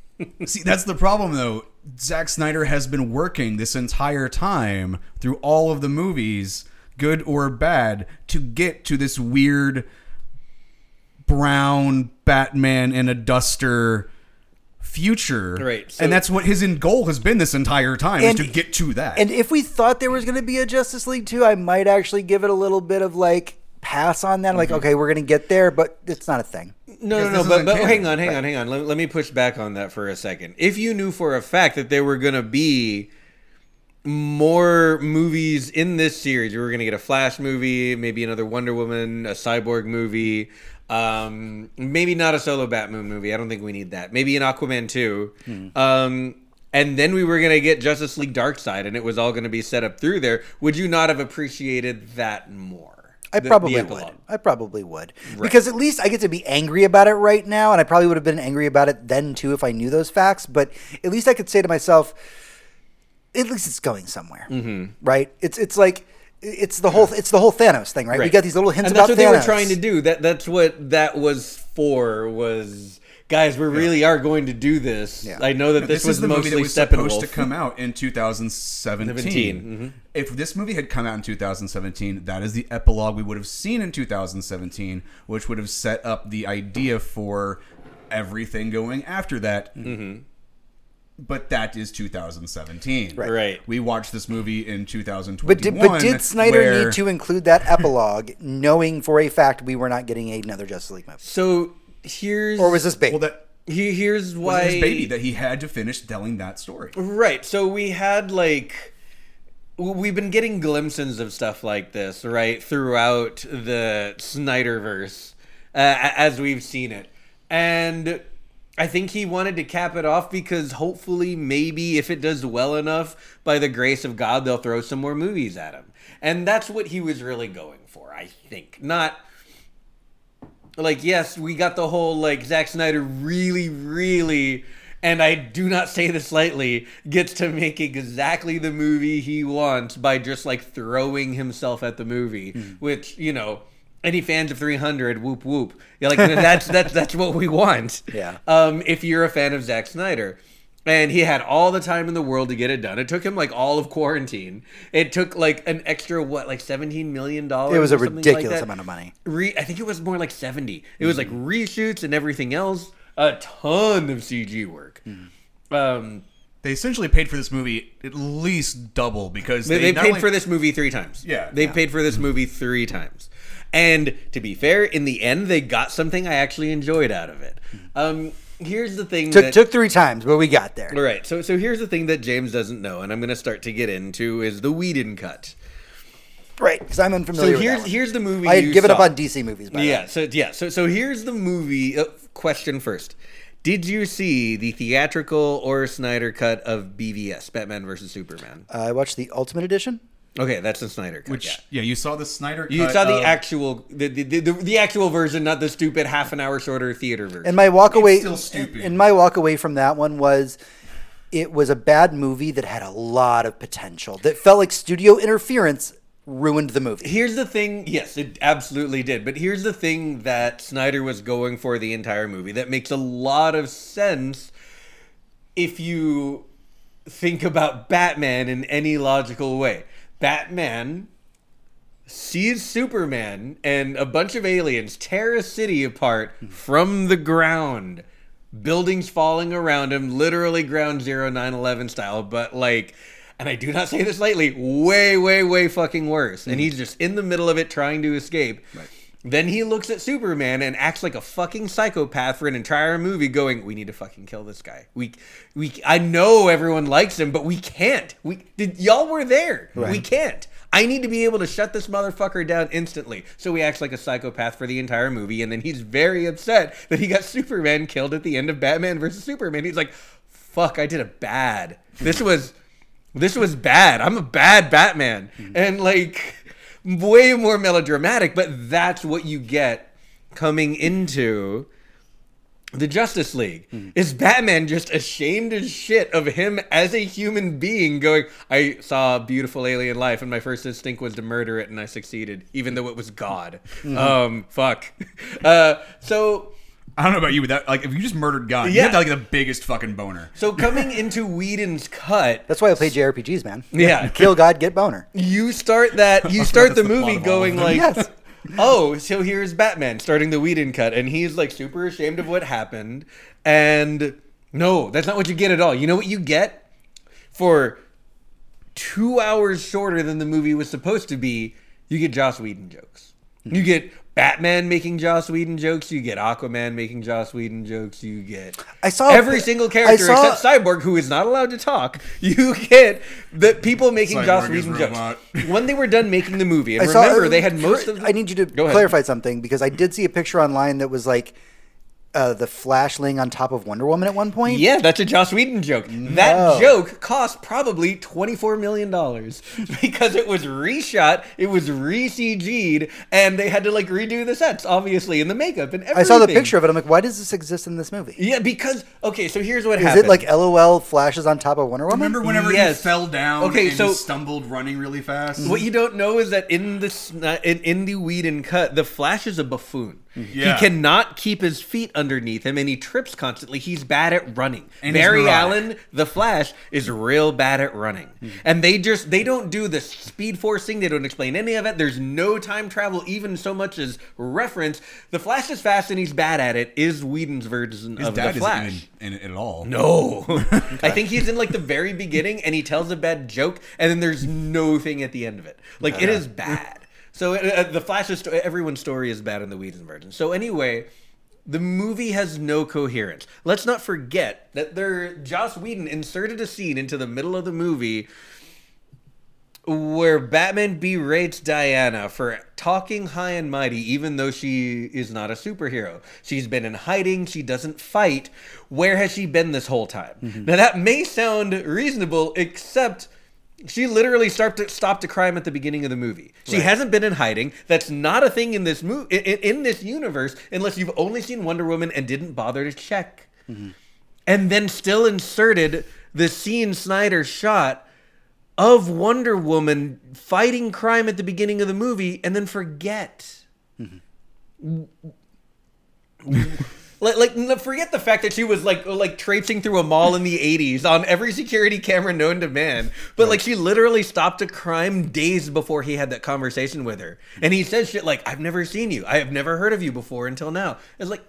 See, that's the problem, though. Zack Snyder has been working this entire time through all of the movies, good or bad, to get to this weird brown Batman in a duster future. Right, so- and that's what his end goal has been this entire time And- is to get to that. And if we thought there was going to be a Justice League 2, I might actually give it a little bit of like pass on that. Like, mm-hmm. okay, we're going to get there, but it's not a thing. No, no, no, but, but canon. hang on, hang on, hang on. Let, let me push back on that for a second. If you knew for a fact that there were going to be more movies in this series, you were going to get a Flash movie, maybe another Wonder Woman, a Cyborg movie, um, maybe not a solo Batman movie. I don't think we need that. Maybe an Aquaman 2. Hmm. Um, and then we were going to get Justice League Dark Side, and it was all going to be set up through there. Would you not have appreciated that more? I The- probably would. I probably would. Because at least I get to be angry about it right now, and I probably would have been angry about it then too if I knew those facts. But at least I could say to myself, at least it's going somewhere, mm-hmm. right? It's it's like it's the whole it's the whole Thanos thing, right? We got these little hints about. and about that's what Thanos. they were trying to do. That that's what that was for. Was guys, we really are going to do this. Yeah. I know that this, This, was is the movie that mostly was supposed to come out in 2017. 17, mhm. If this movie had come out in 2017, that is the epilogue we would have seen in 2017, which would have set up the idea for everything going after that. Mm-hmm. But that is 2017. Right. Right. We watched this movie in 2021. But did, but did Snyder where- need to include that epilogue, knowing for a fact we were not getting another Justice League movie, So here's or was this bait? Well, that he, here's was why his baby that he had to finish telling that story. Right. So we had like we've been getting glimpses of stuff like this, right, throughout the Snyderverse uh, as we've seen it. And I think he wanted to cap it off because hopefully maybe if it does well enough by the grace of God they'll throw some more movies at him. And that's what he was really going for, I think. Not like yes, we got the whole like Zack Snyder really, really, and I do not say this lightly, gets to make exactly the movie he wants by just like throwing himself at the movie, hmm. which you know. Any fans of 300, whoop whoop. Yeah, like that's that's that's what we want. Yeah. Um, if you're a fan of Zack Snyder, and he had all the time in the world to get it done. It took him like all of quarantine. It took like an extra what, like 17 million dollars. it was a or something like ridiculous amount of money. re- I think it was more like 70. It was like reshoots and everything else. A ton of CG work. Um, They essentially paid for this movie at least double because they, they, they not paid only- for this movie three times. Yeah. They Yeah. paid for this movie three times. And to be fair, in the end, they got something I actually enjoyed out of it. Um, here's the thing Took that, took three times, but we got there. All right. So so here's the thing that James doesn't know, and I'm going to start to get into is the Whedon cut. Right, because I'm So unfamiliar. with here's here's the movie. I had you given up on DC movies. By Yeah. So yeah. So so here's the movie. Uh, question first. Did you see the theatrical or Snyder cut of BVS, Batman versus Superman? Uh, I watched the Ultimate Edition. Okay, that's the Snyder cut. Which yeah. yeah. you saw the Snyder. You saw the of- actual the, the, the, the actual version, not the stupid half an hour shorter theater version. And my walk away, still stupid. and my walk away from that one was, it was a bad movie that had a lot of potential. That felt like studio interference ruined the movie. Here's the thing. Yes, it absolutely did. But here's the thing that Snyder was going for the entire movie that makes a lot of sense if you think about Batman in any logical way. Batman sees Superman and a bunch of aliens tear a city apart from the ground. Buildings falling around him, literally ground zero 9 11 style, but like, and I do not say this lightly, way, way, way fucking worse. And mm. he's just in the middle of it trying to escape. Then he looks at Superman and acts like a fucking psychopath for an entire movie, going, "We need to fucking kill this guy. We, we. I know everyone likes him, but we can't. We did. Y'all were there. We can't. I need to be able to shut this motherfucker down instantly." So he acts like a psychopath for the entire movie, and then he's very upset that he got Superman killed at the end of Batman versus Superman. He's like, "Fuck, I did a bad. This was." this was bad. I'm a bad Batman. Mm-hmm. And like way more melodramatic, but that's what you get coming into the Justice League. Is Batman just ashamed as shit of him as a human being going, I saw a beautiful alien life and my first instinct was to murder it and I succeeded, even though it was God. Um fuck. Uh so I don't know about you, but that like if you just murdered God, you Yeah. had like the biggest fucking boner. so coming into Whedon's cut, That's why I play JRPGs, man. Yeah. Kill God, get boner. you start that you start the the movie going like Yes. oh so here's batman starting the Whedon cut and he's like super ashamed of what happened and no that's not what you get at all you know what you get for two hours shorter than the movie was supposed to be you get joss whedon jokes You get Batman making Joss Whedon jokes. You get Aquaman making Joss Whedon jokes. You get I saw every a single character saw- except Cyborg, who is not allowed to talk. You get the people making Cyborg Joss is Whedon robot. jokes. When they were done making the movie, and I saw- remember they had most of. The, I need you to clarify something because I did see a picture online that was like uh, the Flash laying on top of Wonder Woman at one point. Yeah, that's a Joss Whedon joke. That joke cost probably $24 million because it was reshot, it was re CG'd, and they had to like redo the sets, obviously, and the makeup and everything. I saw the picture of it. I'm like, why does this exist in this movie? Yeah, because, okay, so here's what Is happened. Is it like LOL flashes on top of Wonder Woman? Remember whenever Yes. he fell down Okay, and so- stumbled running really fast? What you don't know is that in the sni- in, in the Whedon cut, the Flash is a buffoon. Mm-hmm. Yeah. He cannot keep his feet underneath him, and he trips constantly. He's bad at running. And Barry. Allen, the Flash, is real bad at running, mm-hmm. and they just they don't do the speed forcing. They don't explain any of it. There's no time travel, even so much as reference. The Flash is fast, and he's bad at it. Is Whedon's version His of the Flash? in, in it at all. No. I think he's in like the very beginning and he tells a bad joke and then there's no thing at the end of it. Like it is bad. So uh, uh, the Flash's sto- everyone's story is bad in the Whedon version. So anyway, the movie has no coherence. Let's not forget that there Joss Whedon inserted a scene into the middle of the movie where Batman berates Diana for talking high and mighty, even though she is not a superhero. She's been in hiding, she doesn't fight. Where has she been this whole time? Now, that may sound reasonable, except. She literally stopped stopped a crime at the beginning of the movie. She hasn't been in hiding. That's not a thing in this movie in, in this universe unless you've only seen Wonder Woman and didn't bother to check. Mm-hmm. And then still inserted the scene Snyder shot of Wonder Woman fighting crime at the beginning of the movie and then forget. Mm-hmm. Like, like forget the fact that she was like uh, like traipsing through a mall in the 80s on every security camera known to man but like she literally stopped a crime days before he had that conversation with her and he says shit like i've never seen you i have never heard of you before until now it's like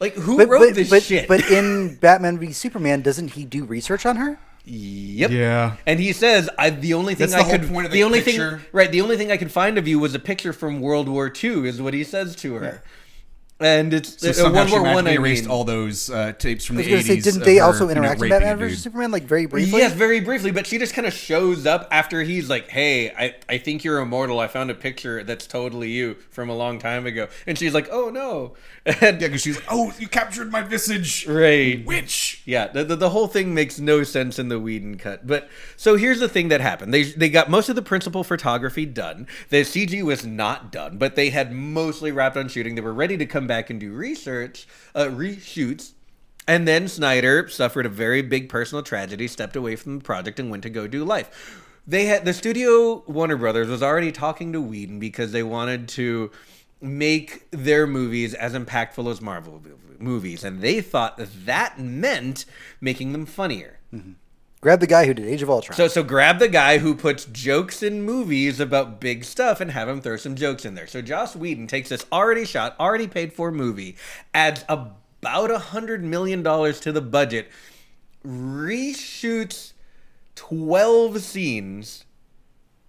like who but, wrote but, this but, shit but in Batman v Superman, doesn't he do research on her? Yep. Yeah. And he says, "I the only thing That's I whole could point of the, the only picture. thing right the only thing I could find of you was a picture from World War II," is what he says to her. And it's So uh, somehow World she War One. I erased mean. all those uh, tapes from I the was going 80s. didn't they her, also you know, interact in raping Batman a vs. Superman, like very briefly? Yes, very briefly, but she just kind of shows up after he's like, "Hey, I, I think you're immortal. I found a picture that's totally you from a long time ago." And she's like, "Oh no!" And Yeah, because she's like, oh, you captured my visage. right, Witch. Yeah, the, the, the whole thing makes no sense in the Whedon cut. But so here's the thing that happened: they they got most of the principal photography done. The CG was not done, but they had mostly wrapped on shooting. They were ready to come back and do research, uh, reshoots. And then Snyder suffered a very big personal tragedy, stepped away from the project, and went to go do life. They had the studio Warner Brothers was already talking to Whedon because they wanted to make their movies as impactful as Marvel movies, and they thought that, that meant making them funnier. Grab the guy who did Age of Ultron. So, so grab the guy who puts jokes in movies about big stuff and have him throw some jokes in there. So Joss Whedon takes this already shot, already paid for movie, adds about a hundred million dollars to the budget, reshoots twelve scenes,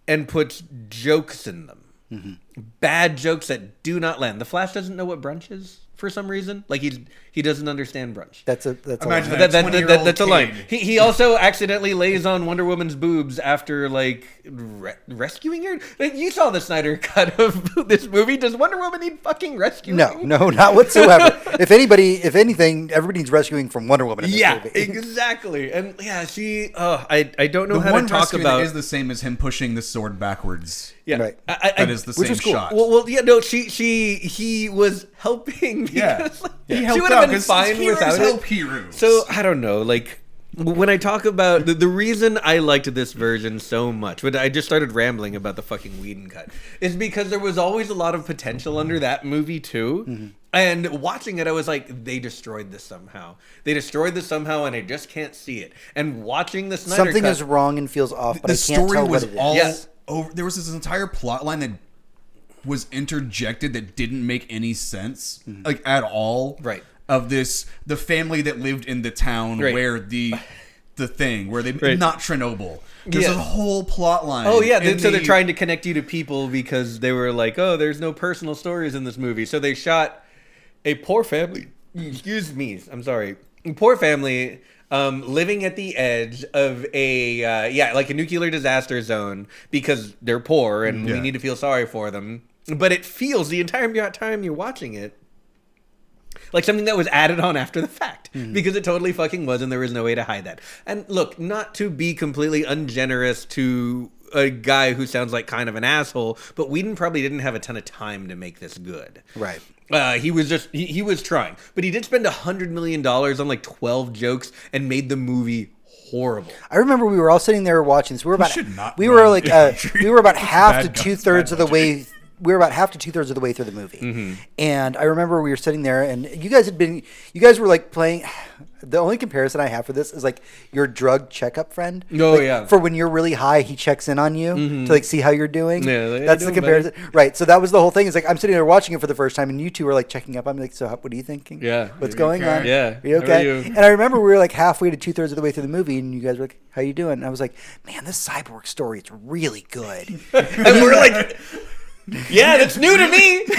and puts jokes in them. Mm-hmm. Bad jokes that do not land. The Flash doesn't know what brunch is for some reason. Like he he doesn't understand brunch. that's a that's Imagine a that. That, that, that, 20-year-old that's a line. He, he also accidentally lays on Wonder Woman's boobs after like re- rescuing her. Like, you saw the Snyder cut of this movie. Does Wonder Woman need fucking rescuing? No, no, not whatsoever. if anybody, if anything, everybody's rescuing from Wonder Woman in this Yeah, movie. exactly. And yeah, she. Oh, I I don't know The how one to talk about. that is the same as him pushing the sword backwards. yeah, Right. I, I, That I- is the which same was cool. shot. Well, well, yeah, no, she, she, he was helping. Yeah. Because, like, He helped would out, have fine heroes without help it. heroes. So I don't know, like when I talk about the, the reason I liked this version so much, but I just started rambling about the fucking Whedon cut, is because there was always a lot of potential under that movie too. Mm-hmm. And watching it, I was like, they destroyed this somehow. They destroyed this somehow, and I just can't see it. And watching the Snyder Something cut, is wrong and feels off, but the I can't story tell was what it is. all Yes. over. There was this entire plot line that was interjected that didn't make any sense, like at all. Right. Of this, the family that lived in the town Right. where the the thing where they Right. not Chernobyl. There's Yeah. a whole plot line. Oh yeah, so they're trying to connect you to people because they were like, "Oh, there's no personal stories in this movie." So they shot a poor family. Excuse me, I'm sorry. Poor family um, living at the edge of a uh, yeah, like a nuclear disaster zone because they're poor and we need to feel sorry for them. But it feels the entire time you're watching it like something that was added on after the fact. Because it totally fucking was and there was no way to hide that. And look not to be completely ungenerous to a guy who sounds like kind of an asshole but Whedon probably didn't have a ton of time to make this good. Right. uh, he was just he, he was trying. But he did spend a hundred million dollars on like 12 jokes and made the movie horrible. I remember we were all sitting there watching this. We were about we were like uh, we were about half to two thirds of the way. We were about half to two thirds of the way through the movie, Mm-hmm. and I remember we were sitting there, and you guys had been, you guys were like playing. The only comparison I have for this is like your drug checkup friend. Oh, Like, yeah. For when you're really high, he checks in on you to like see how you're doing. Yeah, like, that's the doing, buddy? comparison, right? So that was the whole thing. It's like I'm sitting there watching it for the first time, and you two were like checking up. I'm like, so what are you thinking? Yeah. what's going okay? on? Yeah. are you How are okay? you? And I remember we were like halfway to two thirds of the way through the movie, and you guys were like, "How you doing?" And I was like, "Man, this cyborg story it's really good." and we're like yeah that's new to me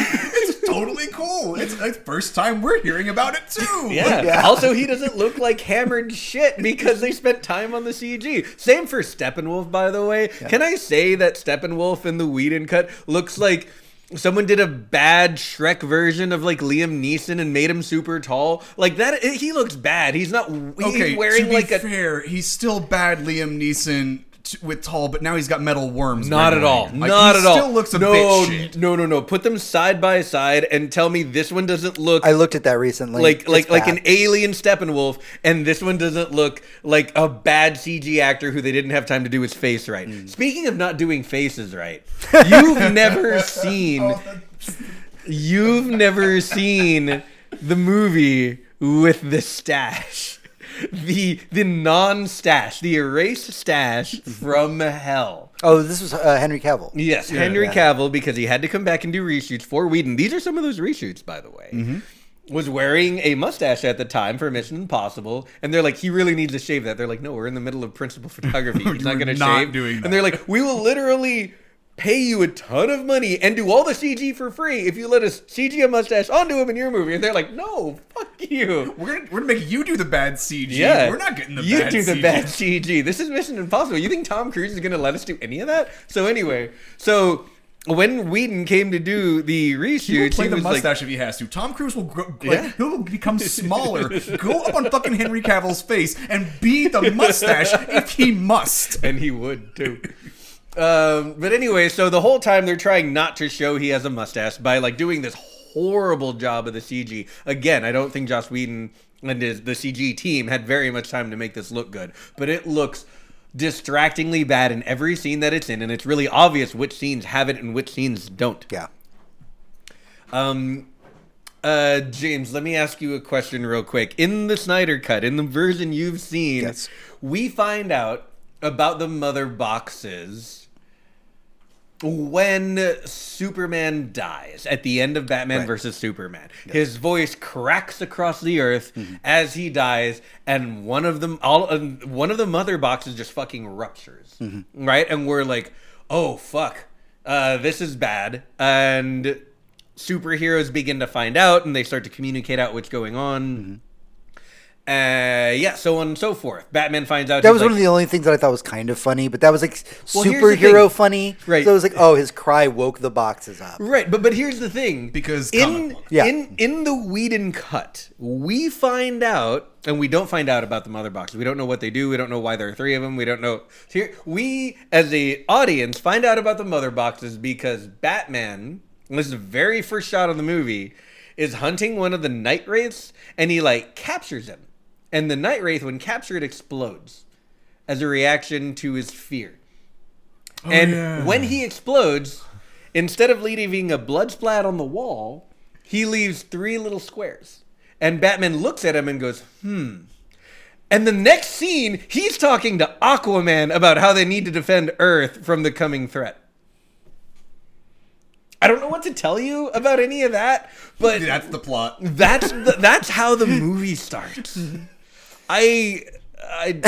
It's totally cool. It's the first time we're hearing about it too. Yeah. Yeah. Also, he doesn't look like hammered shit because they spent time on the CG. Same for Steppenwolf, by the way. Can I say that Steppenwolf in the Whedon cut looks like someone did a bad Shrek version of like Liam Neeson and made him super tall? Like that, he looks bad. He's not. He's Okay, wearing to be like a. fair, he's still bad Liam Neeson t- with tall, but now he's got metal worms. Not at all. Like, Not he at all. Still looks a no, bit shit. no, no, no. Put them side by side and tell me this one doesn't look I looked at that recently. like like It's like bad. an alien Steppenwolf, and this one doesn't look like a bad CG actor who they didn't have time to do his face right. Hmm. Speaking of not doing faces right, you've never seen you've never seen the movie with the stash. The the non-stash, the erased stash from hell. Oh, this was uh, Henry Cavill. Yes, Henry yeah. Cavill, because he had to come back and do reshoots for Whedon. These are some of those reshoots, by the way. Mm-hmm. Was wearing a mustache at the time for Mission Impossible, and they're like, he really needs to shave that. They're like, no, we're in the middle of principal photography. He's not going to not shave. doing that. And they're like, we will literally pay you a ton of money and do all the CG for free if you let us CG a mustache onto him in your movie. And they're like, no, fuck you. We're gonna, we're gonna make you do the bad CG. Yeah, we're not getting the you bad You do the CG. bad CG. This is Mission Impossible. You think Tom Cruise is going to let us do any of that? So anyway, so when Whedon came to do the reshoot, He will play he the was like, mustache if he has to. Tom Cruise will grow, like, Yeah. he'll become smaller, go up on fucking Henry Cavill's face, and be the mustache if he must. and he would too. Um, but anyway, so the whole time they're trying not to show he has a mustache by like doing this horrible job of the CG. Again, I don't think Joss Whedon and his the CG team had very much time to make this look good, but it looks distractingly bad in every scene that it's in, and it's really obvious which scenes have it and which scenes don't. Yeah. Um, uh, James, let me ask you a question real quick. In the Snyder Cut, in the version you've seen, Yes. we find out about the mother boxes when Superman dies at the end of Batman Right. versus Superman. His voice cracks across the earth Mm-hmm. as he dies, and one of them, all one of the mother boxes just fucking ruptures, Mm-hmm. right? And we're like, oh fuck, uh, this is bad, and superheroes begin to find out, and they start to communicate out what's going on. Mm-hmm. Uh, yeah, so on and so forth. Batman finds out That was like, one of the only things that I thought was kind of funny, but that was like Well, superhero funny. Right. So it was like, oh, his cry woke the boxes up. Right, but but here's the thing. Because in. Yeah. in in the Whedon cut, we find out, and we don't find out about the mother boxes. We don't know what they do. We don't know why there are three of them. We don't know. Here, we as the audience find out about the mother boxes because Batman. This is the very first shot of the movie. Is hunting one of the night wraiths, and he like captures him, and the night wraith, when captured, explodes as a reaction to his fear. and yeah. when he explodes, instead of leaving a blood splat on the wall, he leaves three little squares. And Batman looks at him and goes, hmm. And the next scene, he's talking to Aquaman about how they need to defend Earth from the coming threat. I don't know what to tell you about any of that, but That's the plot. that's the, that's how the movie starts. I I,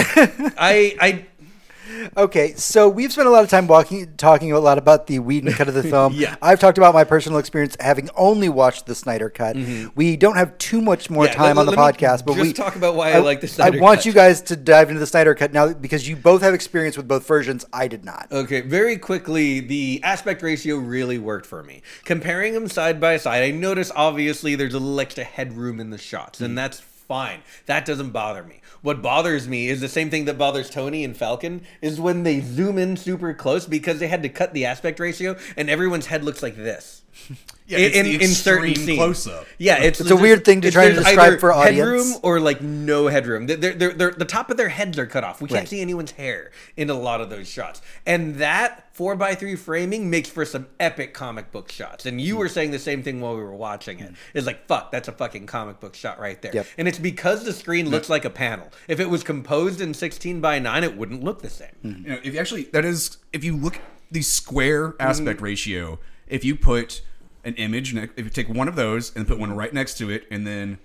I, I, Okay, so we've spent a lot of time walking, talking a lot about the Whedon cut of the film. Yeah. I've talked about my personal experience having only watched the Snyder cut. We don't have too much more Mm-hmm. Yeah, time let- on the podcast, but just we talk about why I like the Snyder I want cut. you guys to dive into the Snyder cut now because you both have experience with both versions. I did not. Okay, very quickly, the aspect ratio really worked for me. Comparing them side by side, I notice obviously there's a little extra headroom in the shots, and that's fine. That doesn't bother me. What bothers me is the same thing that bothers Tony and Falcon is when they zoom in super close because they had to cut the aspect ratio and everyone's head looks like this. Yeah, it's the extreme scenes. close-up. Yeah, it's It's a weird thing to try to describe either for audience. Headroom or like no headroom. They're, they're, they're, the top of their heads are cut off. We can't Right. see anyone's hair in a lot of those shots. And that four by three framing makes for some epic comic book shots. And Hmm. you were saying the same thing while we were watching it. It's like, fuck, that's a fucking comic book shot right there. Yep. And it's because the screen looks like a panel. If it was composed in 16 by 9, it wouldn't look the same. Hmm. You know, if you actually that is if you look the square Mm-hmm. aspect ratio, if you put an image, if you take one of those and put one right next to it, and then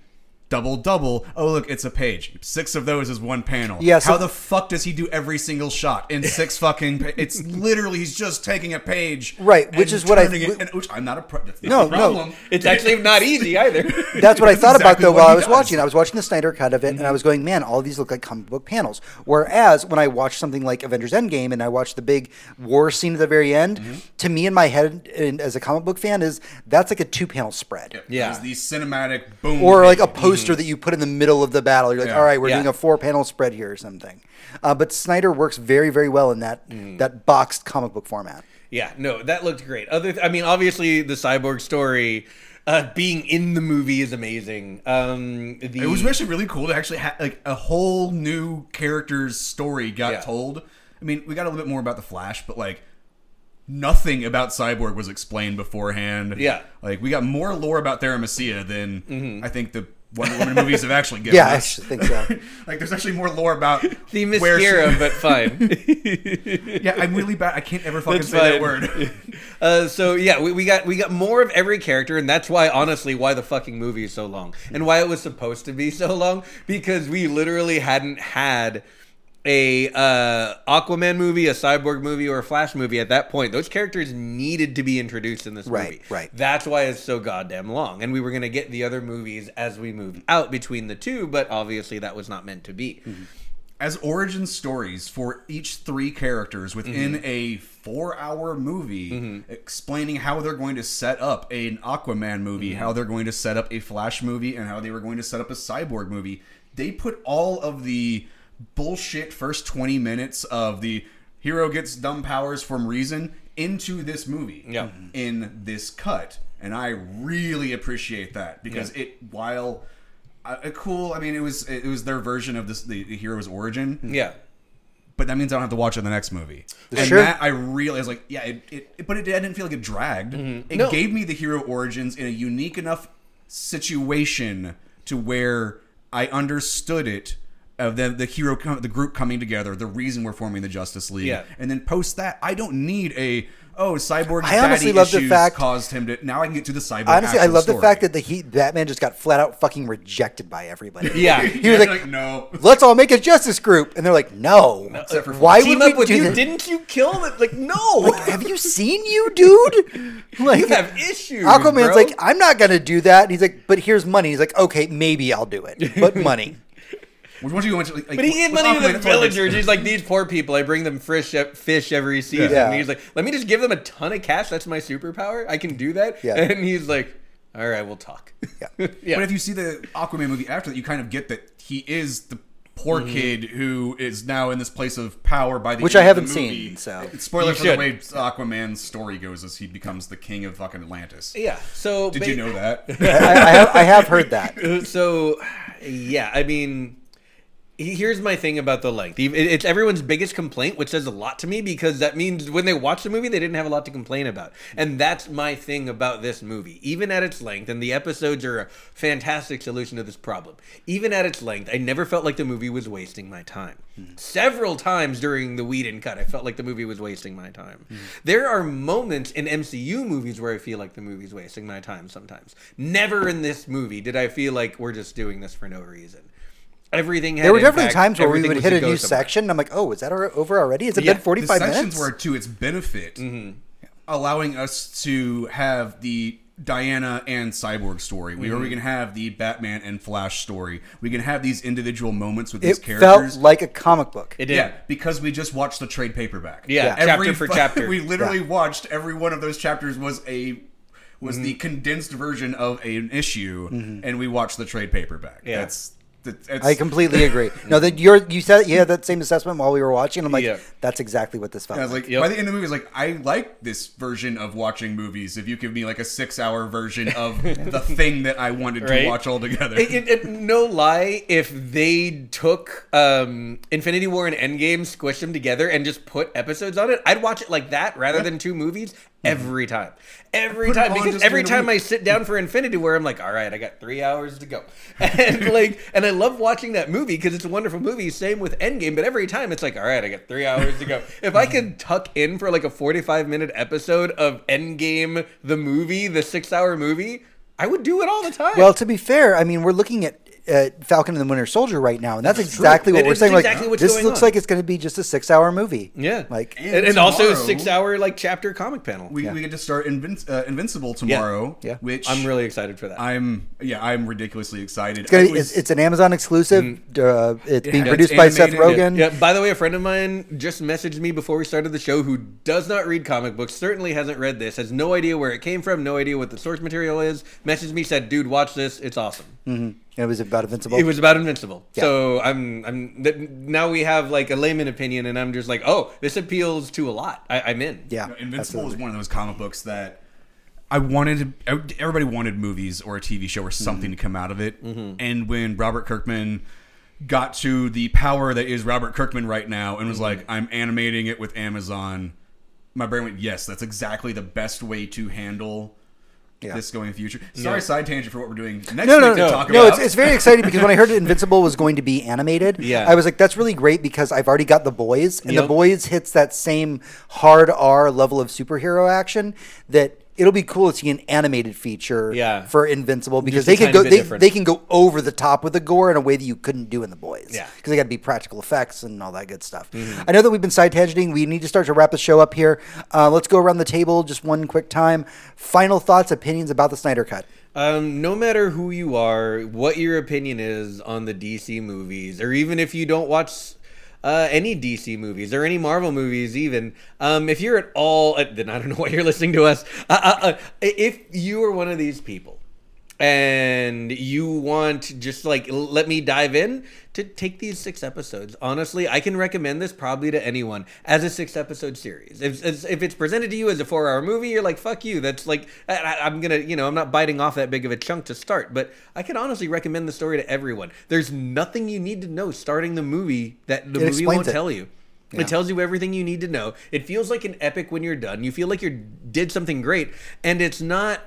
double double, oh look, it's a page. Six of those is one panel. Yeah, so- How the fuck does he do every single shot in six fucking? Pa- it's literally he's just taking a page, Right, which is what I- turning it- and, which I'm not a pro- that's not No, a no. problem. It's actually not easy either. That's what I That's thought about exactly though what while he I was does. watching. I was watching the Snyder cut of it, and I was going, "Man, all of these look like comic book panels." Whereas when I watched something like Avengers Endgame and I watched the big war scene at the very end, Mm-hmm. to me in my head, and as a comic book fan, is that's like a two panel spread. Yeah. There's these cinematic boom, Or like a page. Poster that you put in the middle of the battle. You're like, Yeah. all right, we're Yeah. doing a four panel spread here or something. Uh, but Snyder works very, very well in that Mm-hmm. that boxed comic book format. Yeah, no, that looked great. Other, th- I mean, obviously the cyborg story, uh, being in the movie is amazing. Um, the, It was actually really cool to actually have like a whole new character's story got Yeah. told. I mean, we got a little bit more about the Flash, but like nothing about Cyborg was explained beforehand. Yeah. like we got more lore about Theramesia than I think the Wonder Woman movies have actually given Yeah, I us. actually think so. like, there's actually more lore about the where she- mascara, but fine. yeah, I'm really bad. I can't ever fucking That's say that word. Uh, so yeah, we, we got we got more of every character, and that's why honestly why the fucking movie is so long, and why it was supposed to be so long because we literally hadn't had a uh, Aquaman movie, a Cyborg movie, or a Flash movie at that point. Those characters needed to be introduced in this Right, movie. right. That's why it's so goddamn long, and we were gonna get the other movies as we moved out between the two, but obviously that was not meant to be. as origin stories for each three characters within Mm-hmm. a four-hour movie, explaining how they're going to set up an Aquaman movie, Mm-hmm. how they're going to set up a Flash movie, and how they were going to set up a Cyborg movie. They put all of the bullshit first twenty minutes of the hero gets dumb powers from reason into this movie. Yeah. In this cut, and I really appreciate that because it while. Uh, cool. I mean, it was it was their version of this the, the hero's origin, Yeah. but that means I don't have to watch it in the next movie. And Sure. that I was like, yeah, it, it but it, I didn't feel like it dragged. It No. gave me the hero origins in a unique enough situation to where I understood it of the the hero com- the group coming together, the reason we're forming the Justice League, Yeah. and then post that I don't need a oh cyborg. I honestly daddy love the fact- caused him to now I can get to the cyborg. Honestly, I actual love the fact that the he, Batman just got flat out fucking rejected by everybody. Yeah. he was Yeah, like, no. let's all make a justice group, and they're like, no. Except for Why Team would we with do you? that? Didn't you kill them? Like no. Have you seen you, dude? Like, you have issues. Aquaman's bro. like, I'm not gonna do that. And he's like, but here's money. He's like, okay, maybe I'll do it, but money. Once you go into, like, But he gave money to the it's all like- villagers. He's like, these poor people. I bring them fish, fish every season. Yeah. And he's like, let me just give them a ton of cash. That's my superpower. I can do that. Yeah. And he's like, all right, we'll talk. Yeah. yeah. But if you see the Aquaman movie after that, you kind of get that he is the poor Mm-hmm. kid who is now in this place of power by the Which end I of the haven't movie. seen, so- spoiler You for should. the way Aquaman's story goes is he becomes the king of fucking Atlantis. yeah. So Did ba- you know that? I, I, have, I have heard that. so yeah i mean he- here's my thing about the length. It's everyone's biggest complaint which says a lot to me because that means when they watched the movie they didn't have a lot to complain about. And that's my thing about this movie. Even at its length and the episodes are a fantastic solution to this problem. Even at its length i never felt like the movie was wasting my time. Several times during the Whedon cut i felt like the movie was wasting my time. There are moments in mcu movies where i feel like the movie's wasting my time sometimes. Never in this movie did i feel like we're just doing this for no reason everything. Had There were definitely impact, times where we would hit to a new somewhere. section. I'm like, oh, is that over already? Has it Yeah, been 45 the sections minutes? were to its benefit, Mm-hmm. allowing us to have the Diana and Cyborg story. We Mm-hmm. we can have the Batman and Flash story. We can have these individual moments with these it characters. felt like a comic book. It did. yeah, because we just watched the trade paperback. Yeah, Yeah. chapter for chapter. We literally Yeah. watched every one of those chapters was a was Mm-hmm. the condensed version of an issue, and we watched the trade paperback. Yeah. That's I completely agree. No, that you're you said you had that same assessment while we were watching. I'm like, Yeah. that's exactly what this felt I like. was like, Yep. by the end of the movie, I was like, I like this version of watching movies. If you give me like a six-hour version of the thing that I wanted to watch all together, It, it, it- no lie, if they took um, Infinity War and Endgame, squished them together, and just put episodes on it, I'd watch it like that rather than two movies Mm-hmm. every time. Every time, because every time I sit down for Infinity War, I'm like, all right, I got three hours to go, and like, and I love watching that movie because it's a wonderful movie. Same with Endgame, but every time it's like, all right, I got three hours to go. if I could tuck in for like a 45 minute episode of Endgame, the movie, the six hour movie. I would do it all the time. Well, to be fair, I mean, we're looking at uh, Falcon and the Winter Soldier right now, and that's exactly what It we're saying. exactly like, what's this going looks on. like it's going to be just a six-hour movie. Yeah, like And and, and also a six-hour like chapter comic panel. we, Yeah. we get to start Invin- uh, Invincible tomorrow. Yeah. which I'm really excited for that. I'm yeah, I'm ridiculously excited. it's, gonna, was- it's, it's an Amazon exclusive. Uh, it's being produced it's by Seth. Rogen. yeah. By the way, a friend of mine just messaged me before we started the show, who does not read comic books, certainly hasn't read this, has no idea where it came from, no idea what the source material is. Messaged me, said, "Dude, watch this. It's awesome." And it was about Invincible. It was about Invincible. Yeah. So I'm, I'm. Th- now we have like a layman opinion, and I'm just like, oh, this appeals to a lot. I, I'm in. yeah, You know, Invincible absolutely. is one of those comic books that I wanted to. Everybody wanted movies or a TV show or mm-hmm. something to come out of it. Mm-hmm. And when Robert Kirkman got to the power that is Robert Kirkman right now and was mm-hmm. like, "I'm animating it with Amazon," my brain went, "Yes, that's exactly the best way to handle." Yeah. This going in the future. Sorry, side tangent for what we're doing next No, no, week to no, talk no. about. It's, it's very exciting because when I heard Invincible was going to be animated, Yeah. I was like, "That's really great" because I've already got the boys, and the boys hits that same hard R level of superhero action that it'll be cool to see an animated feature Yeah. for Invincible because they can go they, different. they can go over the top with the gore in a way that you couldn't do in the boys. Yeah. because they got to be practical effects and all that good stuff. Mm-hmm. I know that we've been side tangenting. We need to start to wrap the show up here. Uh, let's go around the table just one quick time. Final thoughts, opinions about the Snyder Cut. Um, no matter who you are, what your opinion is on the DC movies, or even if you don't watch uh, any DC movies or any Marvel movies, even um, if you're at all, uh, then I don't know why you're listening to us. Uh, uh, uh, if you are one of these people and you want just like let me dive in to take these six episodes honestly i can recommend this probably to anyone as a six episode series if, if it's presented to you as a four hour movie you're like fuck you that's like I, i'm gonna you know i'm not biting off that big of a chunk to start but i can honestly recommend the story to everyone there's nothing you need to know starting the movie that the It movie won't it. tell you Yeah. It tells you everything you need to know. It feels like an epic when you're done. You feel like you did something great, and it's not.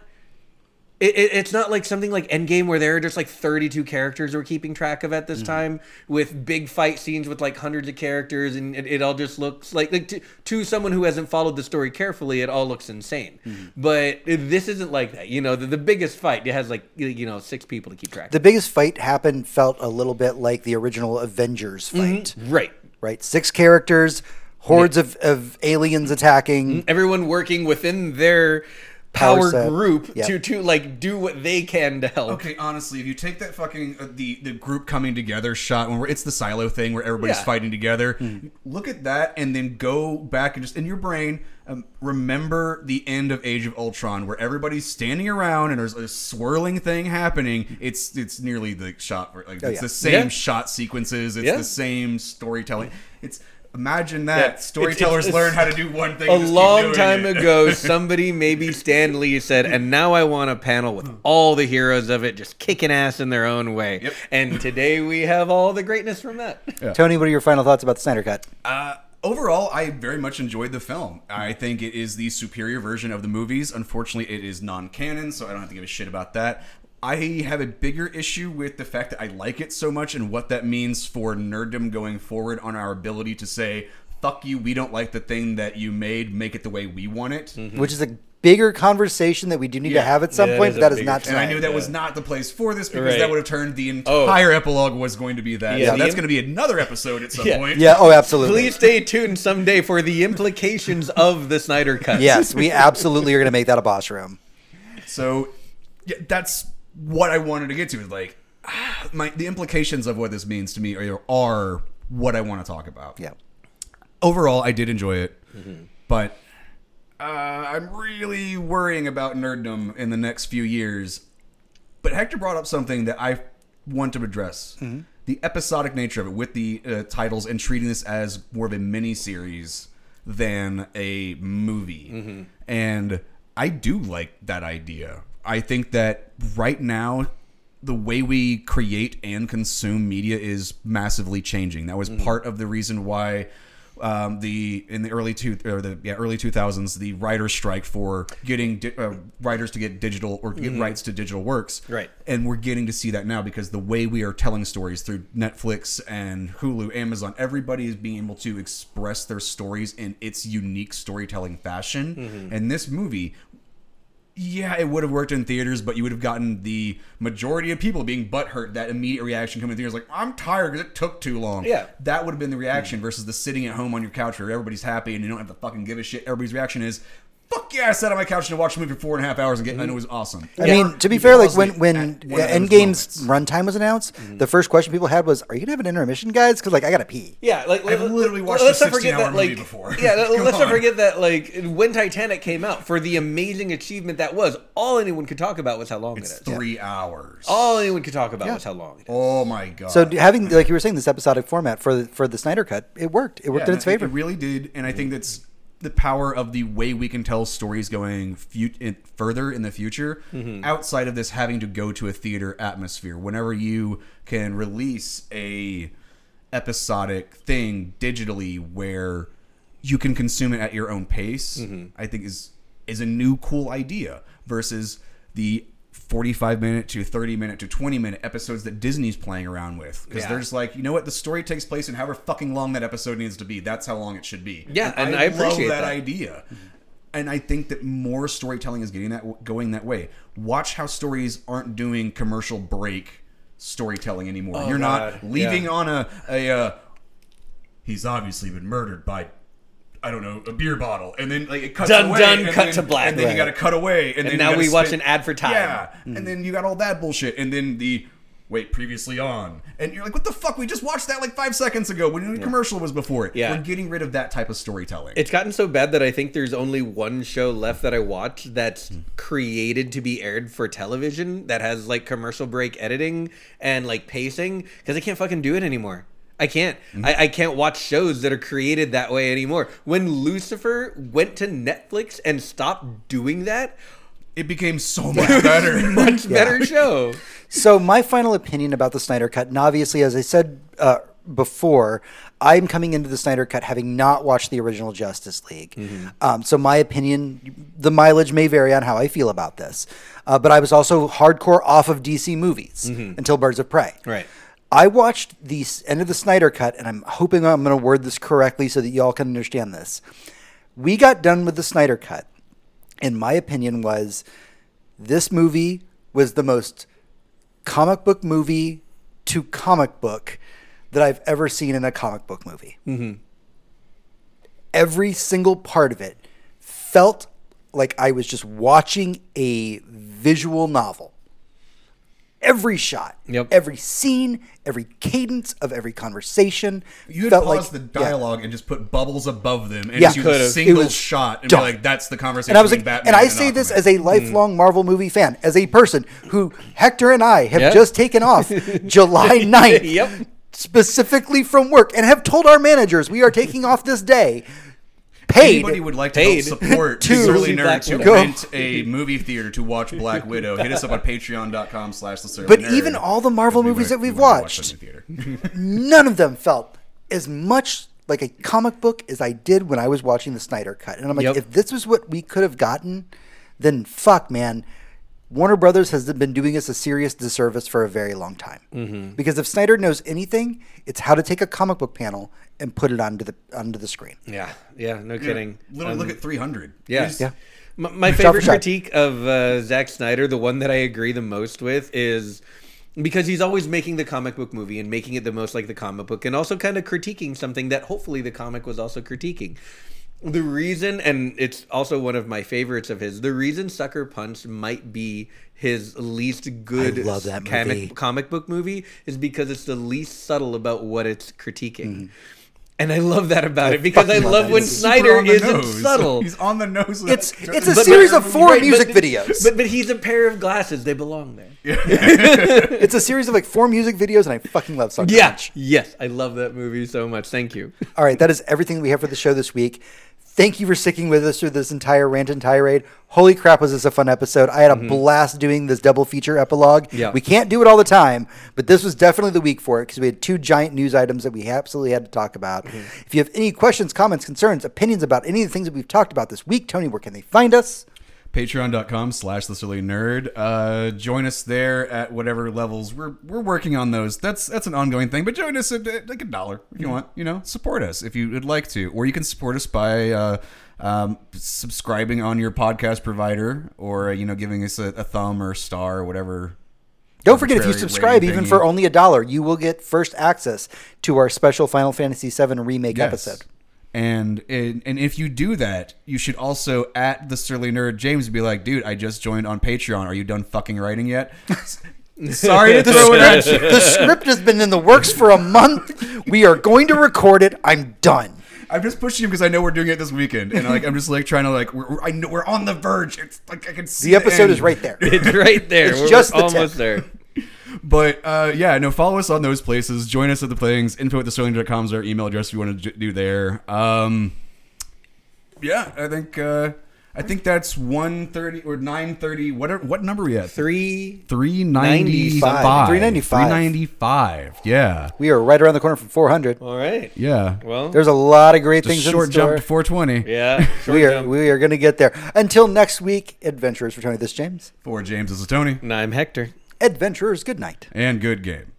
It, it, it's not like something like Endgame where there are just like 32 characters we're keeping track of at this mm-hmm. time with big fight scenes with like hundreds of characters and it, it all just looks like like to, to someone who hasn't followed the story carefully it all looks insane. Mm-hmm. But this isn't like that. You know, the, the biggest fight it has like you know six people to keep track. The of. biggest fight happened felt a little bit like the original Avengers mm-hmm. fight, Right. right? Six characters, hordes of, of aliens attacking. Everyone working within their power, set. group Yep. to to like do what they can to help. Okay, honestly, if you take that fucking uh, the the group coming together shot when we're, it's the silo thing where everybody's Yeah. fighting together, Hmm. look at that and then go back and just in your brain um, remember the end of Age of Ultron where everybody's standing around and there's a swirling thing happening. It's it's nearly the shot like it's Oh, yeah. the same Yeah. shot sequences. It's Yeah. the same storytelling. It's imagine that Yeah. Storytellers it's- learn how to do one thing. A and just keep long time it. ago, somebody, maybe Stan Lee, said, and now I want a panel with all the heroes of it just kicking ass in their own way. Yep. And today we have all the greatness from that. Tony, what are your final thoughts about the Snyder Cut? Uh, overall, I very much enjoyed the film. I think it is the superior version of the movies. Unfortunately, it is non-canon, so I don't have to give a shit about that. I have a bigger issue with the fact that I like it so much and what that means for nerddom going forward on our ability to say, fuck you, we don't like the thing that you made, make it the way we want it. Mm-hmm. Which is a bigger conversation that we do need to have at some Yeah, point. is But that a is bigger not And I knew that Yeah. was not the place for this because Right. that would have turned the Oh. entire epilogue was going to be that. Yeah, so that's im- going to be another episode at some Yeah. point. Yeah. Oh, absolutely. Please stay tuned someday for the implications of the Snyder Cut. Yes, we absolutely are going to make that a boss room. So yeah, that's what I wanted to get to. Is like ah, my the implications of what this means to me are, are what I want to talk about. Yeah. Overall, I did enjoy it, Mm-hmm. but uh, I'm really worrying about nerddom in the next few years. But Hector brought up something that I want to address: the episodic nature of it, with the uh, titles and treating this as more of a mini series than a movie. And I do like that idea. I think that right now the way we create and consume media is massively changing. That was part of the reason why um, the in the early two or the yeah, early two thousands the writers strike for getting di- uh, writers to get digital or get rights to digital works. Right. and we're getting to see that now because the way we are telling stories through Netflix and Hulu, Amazon, everybody is being able to express their stories in its unique storytelling fashion. And this movie yeah, it would have worked in theaters, but you would have gotten the majority of people being butthurt. That immediate reaction coming in theaters, like I'm tired because it took too long. Yeah. that would have been the reaction versus the sitting at home on your couch where everybody's happy and you don't have to fucking give a shit. Everybody's reaction is, "Fuck yeah!" I sat on my couch and watched a movie for four and a half hours and, get, and it was awesome. I Or mean, to be you fair, like when when at one Endgame's runtime was announced, mm-hmm. the first question people had was, "Are you gonna have an intermission, guys?" Because like I gotta pee. Yeah, like I've let- literally let- watched let's a not forget 16-hour that, movie like, before. Yeah, let- Come let's not forget that like when Titanic came out, for the amazing achievement that was, all anyone could talk about was how long It's it is. three hours. All anyone could talk about was how long it is. Oh my god! So having, like you were saying, this episodic format for the, for the Snyder cut, it worked. It worked in its favor. It really did, and I think that's the power of the way we can tell stories going in, further in the future, mm-hmm. outside of this having to go to a theater atmosphere. Whenever you can release a episodic thing digitally where you can consume it at your own pace, mm-hmm. I think is is a new cool idea versus the 45 minute to 30 minute to 20 minute episodes that Disney's playing around with. Because Yeah. they're just like you know what? The story takes place in however fucking long that episode needs to be. That's how long it should be. Yeah, and I appreciate love that, that. idea. And I think that more storytelling is getting that going that way. Watch how stories aren't doing commercial break storytelling anymore. You're God, not leaving yeah. on a a uh, he's obviously been murdered by I don't know a beer bottle, and then like it cuts Dun, away, dun, and cut then- to black. and then Right. you got to cut away, and, then now we watch an ad for time. Yeah, mm. and then you got all that bullshit, and then the wait previously on, and you're like, what the fuck? We just watched that like five seconds ago when the commercial was before it. Yeah. we're getting rid of that type of storytelling. It's gotten so bad that I think there's only one show left that I watch that's hmm. created to be aired for television that has like commercial break editing and like pacing because I can't fucking do it anymore. I can't. I, I can't watch shows that are created that way anymore. When Lucifer went to Netflix and stopped doing that, it became so much better. much better show. So my final opinion about the Snyder Cut, and obviously, as I said uh, before, I'm coming into the Snyder Cut having not watched the original Justice League. Um, so my opinion, the mileage may vary on how I feel about this. Uh, but I was also hardcore off of DC movies until Birds of Prey. Right. I watched the end of the Snyder Cut, and I'm hoping I'm going to word this correctly so that y'all can understand this. We got done with the Snyder Cut, and my opinion was this movie was the most comic book movie to comic book that I've ever seen in a comic book movie. Mm-hmm. Every single part of it felt like I was just watching a visual novel. Every shot, Yep. every scene, every cadence of every conversation. You had felt paused like- the yeah. dialogue and just put bubbles above them, and Yeah. just use Could've. a It single was shot and dumb. be like, "That's the conversation." And I was like, between and Batman I say this as a lifelong hmm. Marvel movie fan, as a person who Hector and I have Yeah. just taken off July 9th, Yep. specifically from work, and have told our managers we are taking off this day. Paid. Anybody would like to Paid help support to the Surly see Nerd to Widow. rent a movie theater to watch Black Widow. Hit us up on patreon.com slash the Surly But Nerd. even all the Marvel movies that we've we wanna watch watched- them in theater. none of them felt as much like a comic book as I did when I was watching the Snyder Cut. And I'm like, Yep. if this was what we could have gotten, then fuck, man. Warner Brothers has been doing us a serious disservice for a very long time. Mm-hmm. Because if Snyder knows anything, it's how to take a comic book panel and put it onto the onto the screen. Yeah, yeah, no kidding. Literally, Um, look at 300. Yeah. Just- Yeah. My, my favorite shot. critique of uh, Zack Snyder, the one that I agree the most with, is because he's always making the comic book movie and making it the most like the comic book, and also kind of critiquing something that hopefully the comic was also critiquing. The reason, and it's also one of my favorites of his, the reason Sucker Punch might be his least good I love that comic- movie. comic book movie is because it's the least subtle about what it's critiquing. Mm-hmm. And I love that about it because I love love when movie. Super Snyder isn't nose. subtle. He's on the nose. It's that- it's a But- series but- of four right, but- music videos. But but he's a pair of glasses. They belong there. it's a series of like four music videos, and I fucking love Sucker Yeah. Punch. Yes, I love that movie so much. Thank you. All right, that is everything we have for the show this week. Thank you for sticking with us through this entire rant and tirade. Holy crap, was this a fun episode! I had a blast doing this double feature epilogue. Mm-hmm. Yeah. we can't do it all the time, but this was definitely the week for it because we had two giant news items that we absolutely had to talk about. Mm-hmm. If you have any questions, comments, concerns, opinions about any of the things that we've talked about this week, Tony, where can they find us? patreon.com slash the Surly Nerd. Uh join us there at whatever levels we're we're working on those. That's that's an ongoing thing but join us at at, like a dollar if you want you know support us if you would like to or you can support us by uh um, subscribing on your podcast provider or uh, you know giving us a, a thumb or a star or whatever. Don't forget, if you subscribe, even for only a dollar, you will get first access to our special Final Fantasy VII remake Yes. episode. And, and and if you do that, you should also at the Surly Nerd James be like, dude, I just joined on Patreon. Are you done fucking writing yet? Sorry to The throw it at script, you. the script has been in the works for a month. We are going to record it. I'm done. I'm just pushing him because I know we're doing it this weekend, and like I'm just like trying to like we're, we're- I know we're on the verge. It's like I can see The episode end. is right there. It's right there. It's We're just the tip. almost there. But uh, yeah, no, follow us on those places. Join us at the things. Info at thesterling.com is our email address if you want to do there. Um, yeah, I think uh, I think that's 130 or 930. What are, what number are we at? Three. 395. 395. 395. Yeah. We are right around the corner from 400. All right. Yeah. Well. There's a lot of great Just things a short in store. jump to 420. yeah. we are jump. we are going to get there. Until next week, adventurers for Tony. This is James. For James, this is Tony. And I'm Hector. Adventurers, good night. And good game.